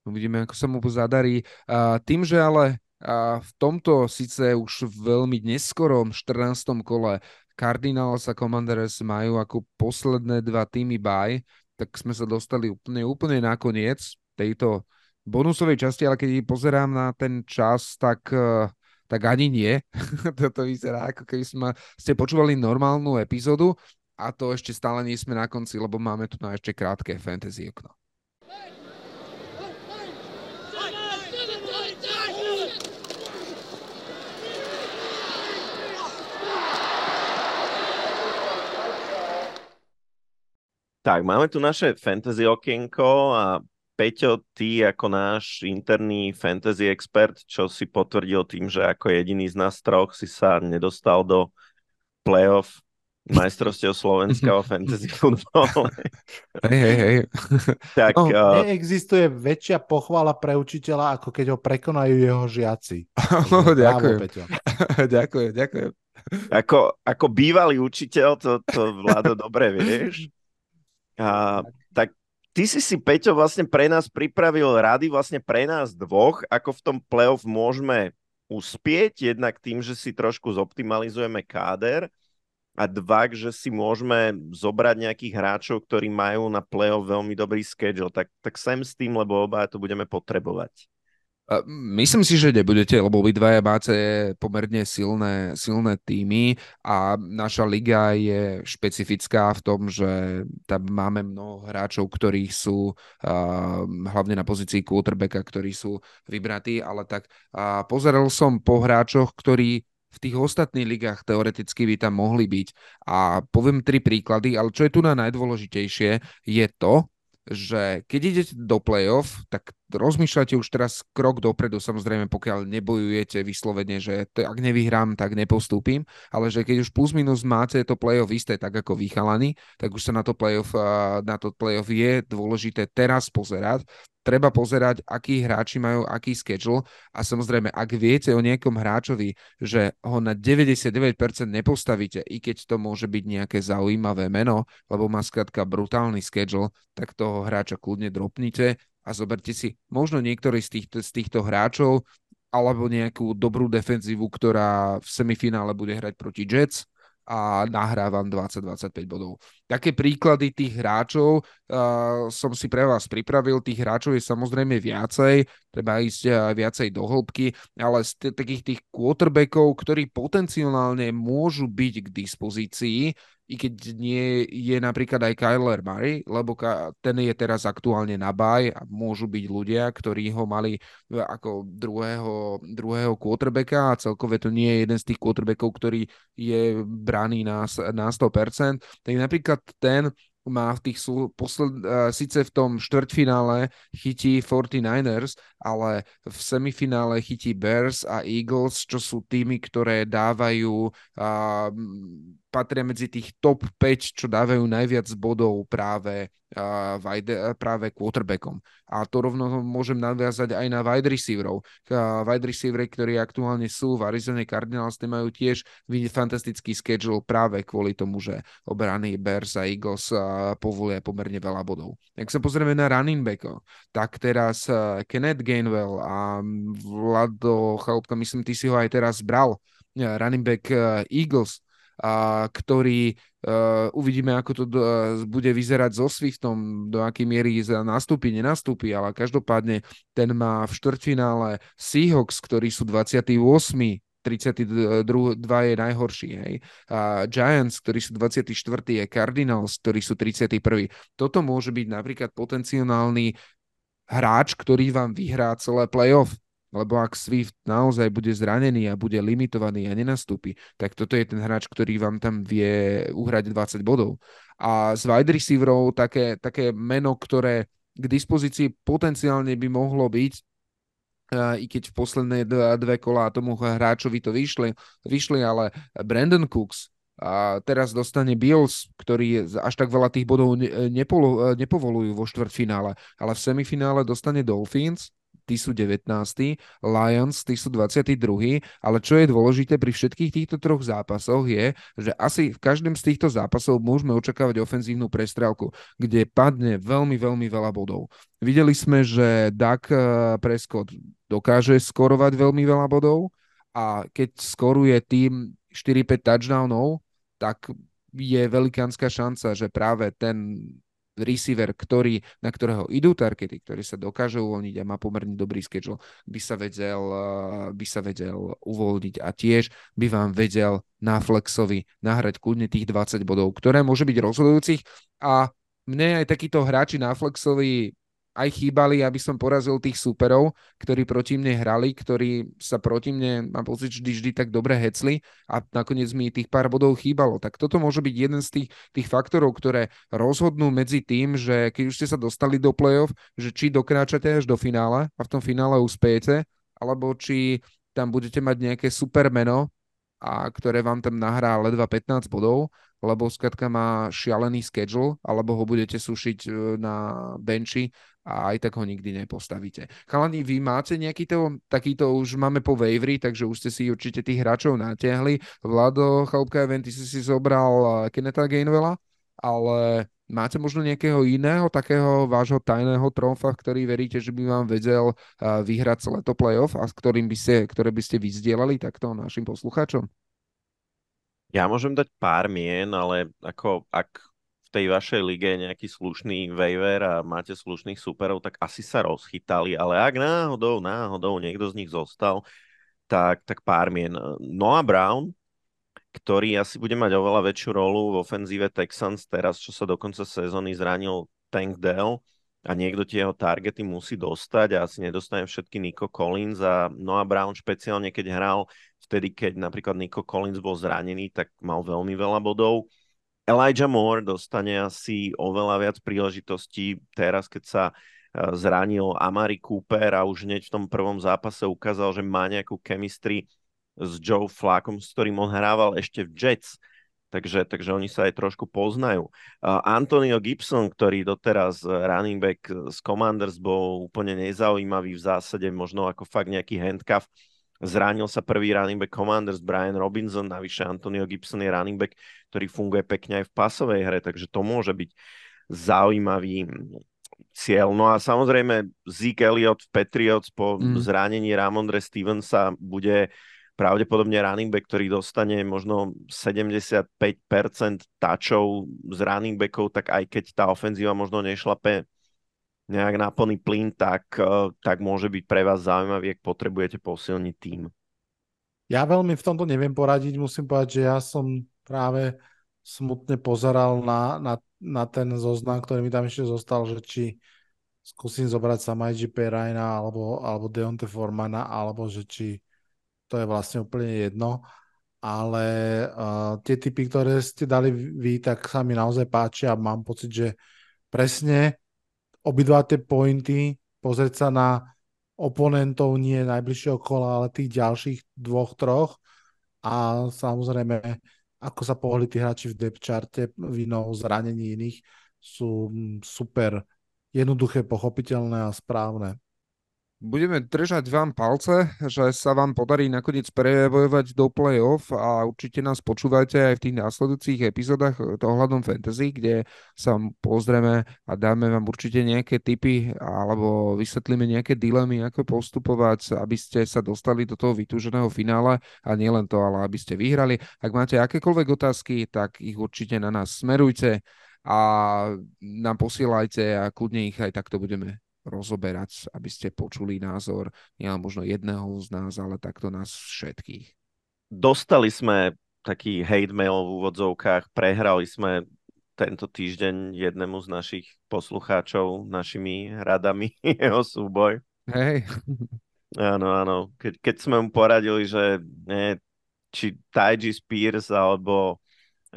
C: Uvidíme, ako sa mu zadarí. A tým, že ale a v tomto síce už veľmi neskorom 14. kole Cardinals a Commanders majú ako posledné dva týmy bye, tak sme sa dostali úplne, úplne nakoniec tejto bonusovej časti, ale keď pozerám na ten čas, tak, eh, tak ani nie. Toto vyzerá ako keby sme, ste počúvali normálnu epizódu a to ešte stále nie sme na konci, lebo máme tu na ešte krátke fantasy okno.
A: Tak, máme tu naše fantasy okienko a Peťo, ty ako náš interný fantasy expert, čo si potvrdil tým, že ako jediný z nás troch si sa nedostal do playoff majstrovstiev Slovenska o fantasy futbole.
C: Hej, hej, hej.
B: Tak, no, uh... Neexistuje väčšia pochvala pre učiteľa, ako keď ho prekonajú jeho žiaci.
C: Oh, ďakujem. Peťo. ďakujem, ďakujem.
A: Ako, ako bývalý učiteľ, to, to Vlado dobre vieš. A, tak ty si si, Peťo, vlastne pre nás pripravil rady vlastne pre nás dvoch, ako v tom playoff môžeme uspieť, jednak tým, že si trošku zoptimalizujeme káder a dva, že si môžeme zobrať nejakých hráčov, ktorí majú na playoff veľmi dobrý schedule. Tak, tak sem s tým, lebo oba to budeme potrebovať.
C: Myslím si, že nebudete, lebo obidvaja máte pomerne silné, silné týmy a naša liga je špecifická v tom, že tam máme mnoho hráčov, ktorí sú uh, hlavne na pozícii quarterbacka, ktorí sú vybratí, ale tak pozeral som po hráčoch, ktorí v tých ostatných ligách teoreticky by tam mohli byť. A poviem tri príklady, ale čo je tu na najdôležitejšie, je to, že keď idete do play-off, tak rozmýšľate už teraz krok dopredu, samozrejme pokiaľ nebojujete vyslovene, že to, ak nevyhrám, tak nepostúpim, ale že keď už plus minus máte to play-off isté, tak ako vychalani, tak už sa na to play-off, na to play-off je dôležité teraz pozerať, treba pozerať, akí hráči majú aký schedule. A samozrejme, ak viete o niekom hráčovi, že ho na 99% nepostavíte, i keď to môže byť nejaké zaujímavé meno, lebo má skrátka brutálny schedule, tak toho hráča kľudne dropnite a zoberte si možno niektorý z týchto, z týchto hráčov alebo nejakú dobrú defenzívu, ktorá v semifinále bude hrať proti Jets a nahrávam 20-25 bodov. Také príklady tých hráčov uh, som si pre vás pripravil. Tých hráčov je samozrejme viacej, treba ísť uh, viacej do hĺbky, ale z t- takých tých quarterbackov, ktorí potenciálne môžu byť k dispozícii, i keď nie je napríklad aj Kyler Murray, lebo ten je teraz aktuálne na baj a môžu byť ľudia, ktorí ho mali e, ako druhého, druhého quarterbacka a celkové to nie je jeden z tých quarterbackov, ktorý je braný na, na 100%. Tak napríklad ten má v tých posled, uh, síce v tom štvrťfinále chytí 49ers, ale v semifinále chytí Bears a Eagles, čo sú týmy, ktoré dávajú uh, patria medzi tých top 5, čo dávajú najviac bodov práve, uh, wide, práve quarterbackom. A to rovno môžem nadviazať aj na wide receiverov. Uh, wide receivery, ktorí aktuálne sú v Arizona Cardinals, tie majú tiež fantastický schedule práve kvôli tomu, že obrany Bears a Eagles uh, povolia pomerne veľa bodov. Ak sa pozrieme na running backov, tak teraz uh, Kenneth Gainwell a Vlado Chalupka, myslím, ty si ho aj teraz bral, running back Eagles, a ktorý uh, uvidíme, ako to do, uh, bude vyzerať so Swiftom, do akej miery nastúpi, nenastúpi, ale každopádne ten má v štvrťfinále Seahawks, ktorí sú 28 32 je najhorší, hej. A Giants, ktorí sú 24. je Cardinals, ktorí sú 31. Toto môže byť napríklad potenciálny hráč, ktorý vám vyhrá celé playoff lebo ak Swift naozaj bude zranený a bude limitovaný a nenastúpi, tak toto je ten hráč, ktorý vám tam vie uhrať 20 bodov. A z wide receiverov také, také meno, ktoré k dispozícii potenciálne by mohlo byť, i keď v posledné dve kolá tomu hráčovi to vyšli, vyšli ale Brandon Cooks a teraz dostane Bills, ktorý až tak veľa tých bodov nepovolujú vo štvrtfinále, ale v semifinále dostane Dolphins, tí sú 19. Lions, tí sú 22. Ale čo je dôležité pri všetkých týchto troch zápasoch je, že asi v každom z týchto zápasov môžeme očakávať ofenzívnu prestrelku, kde padne veľmi, veľmi veľa bodov. Videli sme, že Dak eh, Prescott dokáže skorovať veľmi veľa bodov a keď skoruje tým 4-5 touchdownov, tak je velikánska šanca, že práve ten receiver, ktorý, na ktorého idú targety, ktorý sa dokáže uvoľniť a má pomerne dobrý schedule, by sa vedel, eh, by sa vedel uvoľniť. A tiež by vám vedel na Flexovi nahrať kľudne tých 20 bodov, ktoré môže byť rozhodujúcich. A mne aj takíto hráči na Flexovi aj chýbali, aby som porazil tých superov, ktorí proti mne hrali, ktorí sa proti mne, mám pocit, vždy, vždy tak dobre hecli a nakoniec mi tých pár bodov chýbalo. Tak toto môže byť jeden z tých, tých faktorov, ktoré rozhodnú medzi tým, že keď už ste sa dostali do play-off, že či dokráčate až do finále a v tom finále uspejete, alebo či tam budete mať nejaké super meno, a ktoré vám tam nahrá ledva 15 bodov, lebo skratka má šialený schedule, alebo ho budete sušiť e, na benchi a aj tak ho nikdy nepostavíte. Chalani, vy máte nejaký to, takýto, už máme po wavery, takže už ste si určite tých hráčov natiahli. Vlado, Chalupka Event, ty si si zobral Keneta Gainwella, ale máte možno nejakého iného takého vášho tajného tromfa, ktorý veríte, že by vám vedel vyhrať celé to playoff a s ktorým by ste, ktoré by ste vyzdielali takto našim poslucháčom?
A: Ja môžem dať pár mien, ale ako ak tej vašej lige nejaký slušný waiver a máte slušných superov, tak asi sa rozchytali, ale ak náhodou, náhodou niekto z nich zostal, tak, tak pár mien. Noah Brown, ktorý asi bude mať oveľa väčšiu rolu v ofenzíve Texans teraz, čo sa do konca sezóny zranil Tank Dell a niekto tie jeho targety musí dostať a asi nedostane všetky Nico Collins a Noah Brown špeciálne keď hral vtedy, keď napríklad Nico Collins bol zranený, tak mal veľmi veľa bodov Elijah Moore dostane asi oveľa viac príležitostí teraz, keď sa e, zranil Amari Cooper a už hneď v tom prvom zápase ukázal, že má nejakú chemistry s Joe Flackom, s ktorým on hrával ešte v Jets. Takže, takže oni sa aj trošku poznajú. Uh, Antonio Gibson, ktorý doteraz e, running back z Commanders bol úplne nezaujímavý v zásade, možno ako fakt nejaký handcuff, Zranil sa prvý running back Commanders Brian Robinson, navyše Antonio Gibson je running back, ktorý funguje pekne aj v pasovej hre, takže to môže byť zaujímavý cieľ. No a samozrejme Zeke Elliott v Patriots po mm. zranení Ramondre Stevensa bude pravdepodobne running back, ktorý dostane možno 75% touchov z running backov, tak aj keď tá ofenzíva možno nešlape nejak na plný plyn, tak, eh, tak môže byť pre vás zaujímavý, ak potrebujete posilniť tým.
B: Ja veľmi v tomto neviem poradiť, musím povedať, že ja som práve smutne pozeral na, na, na ten zoznam, ktorý mi tam ešte zostal, že či skúsim zobrať sa Majji Perajna alebo, alebo Deonte Formana, alebo že či to je vlastne úplne jedno. Ale uh, tie typy, ktoré ste dali vy, tak sa mi naozaj páčia a mám pocit, že presne obidva tie pointy, pozrieť sa na oponentov nie najbližšieho kola, ale tých ďalších dvoch, troch a samozrejme ako sa pohli tí hráči v depth charte vinou zranení iných, sú mm, super jednoduché, pochopiteľné a správne.
C: Budeme držať vám palce, že sa vám podarí nakoniec prebojovať do play-off a určite nás počúvajte aj v tých následujúcich epizódach ohľadom fantasy, kde sa pozrieme a dáme vám určite nejaké tipy alebo vysvetlíme nejaké dilemy, ako postupovať, aby ste sa dostali do toho vytúženého finále a nielen to, ale aby ste vyhrali. Ak máte akékoľvek otázky, tak ich určite na nás smerujte a nám posielajte a kľudne ich aj takto budeme rozoberať, aby ste počuli názor nielen možno jedného z nás, ale takto nás všetkých.
A: Dostali sme taký hate mail v úvodzovkách, prehrali sme tento týždeň jednému z našich poslucháčov našimi radami jeho súboj.
C: Hej.
A: Áno, áno. Keď, keď sme mu poradili, že nie, či Taiji Spears alebo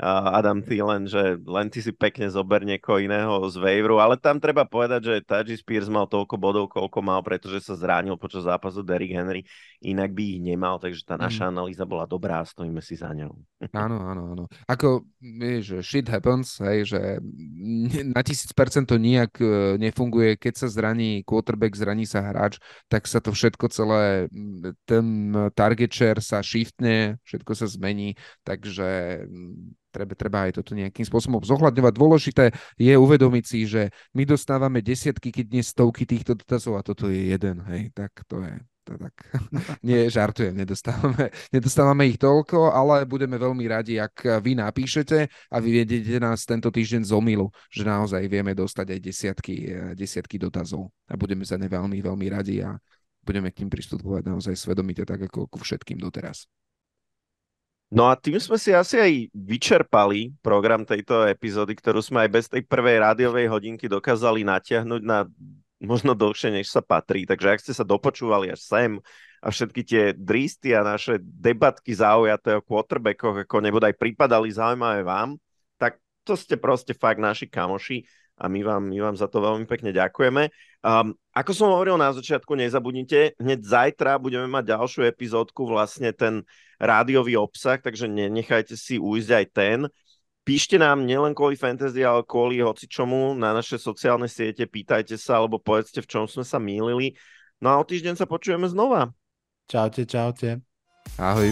A: Adam Thielen, že len ty si pekne zober niekoho iného z waiveru, ale tam treba povedať, že Taji Spears mal toľko bodov, koľko mal, pretože sa zránil počas zápasu Derrick Henry, inak by ich nemal, takže tá naša mm. analýza bola dobrá a stojíme si za ňou.
C: Áno, áno, áno. Ako, vieš, shit happens, hej, že na tisíc percent to nijak e, nefunguje, keď sa zraní quarterback, zraní sa hráč, tak sa to všetko celé, ten target share sa shiftne, všetko sa zmení, takže treba, treba aj toto nejakým spôsobom zohľadňovať. Dôležité je uvedomiť si, že my dostávame desiatky, keď nie stovky týchto dotazov a toto je jeden, hej, tak to je to tak, nie, žartujem, nedostávame, nedostávame ich toľko, ale budeme veľmi radi, ak vy napíšete a vy viedete nás tento týždeň z omilu, že naozaj vieme dostať aj desiatky, desiatky dotazov a budeme za ne veľmi, veľmi radi a budeme k tým pristupovať naozaj svedomite tak ako ku všetkým doteraz.
A: No a tým sme si asi aj vyčerpali program tejto epizódy, ktorú sme aj bez tej prvej rádiovej hodinky dokázali natiahnuť na možno dlhšie, než sa patrí. Takže ak ste sa dopočúvali až sem a všetky tie dristy a naše debatky zaujaté o quarterbackoch, ako nebodaj pripadali zaujímavé vám, tak to ste proste fakt naši kamoši a my vám, my vám za to veľmi pekne ďakujeme. Um, ako som hovoril na začiatku, nezabudnite, hneď zajtra budeme mať ďalšiu epizódku, vlastne ten rádiový obsah, takže nenechajte si ujsť aj ten. Píšte nám nielen kvôli fantasy, ale kvôli hoci čomu na naše sociálne siete, pýtajte sa alebo povedzte, v čom sme sa mýlili. No a o týždeň sa počujeme znova.
B: Čaute, čaute.
C: Ahoj.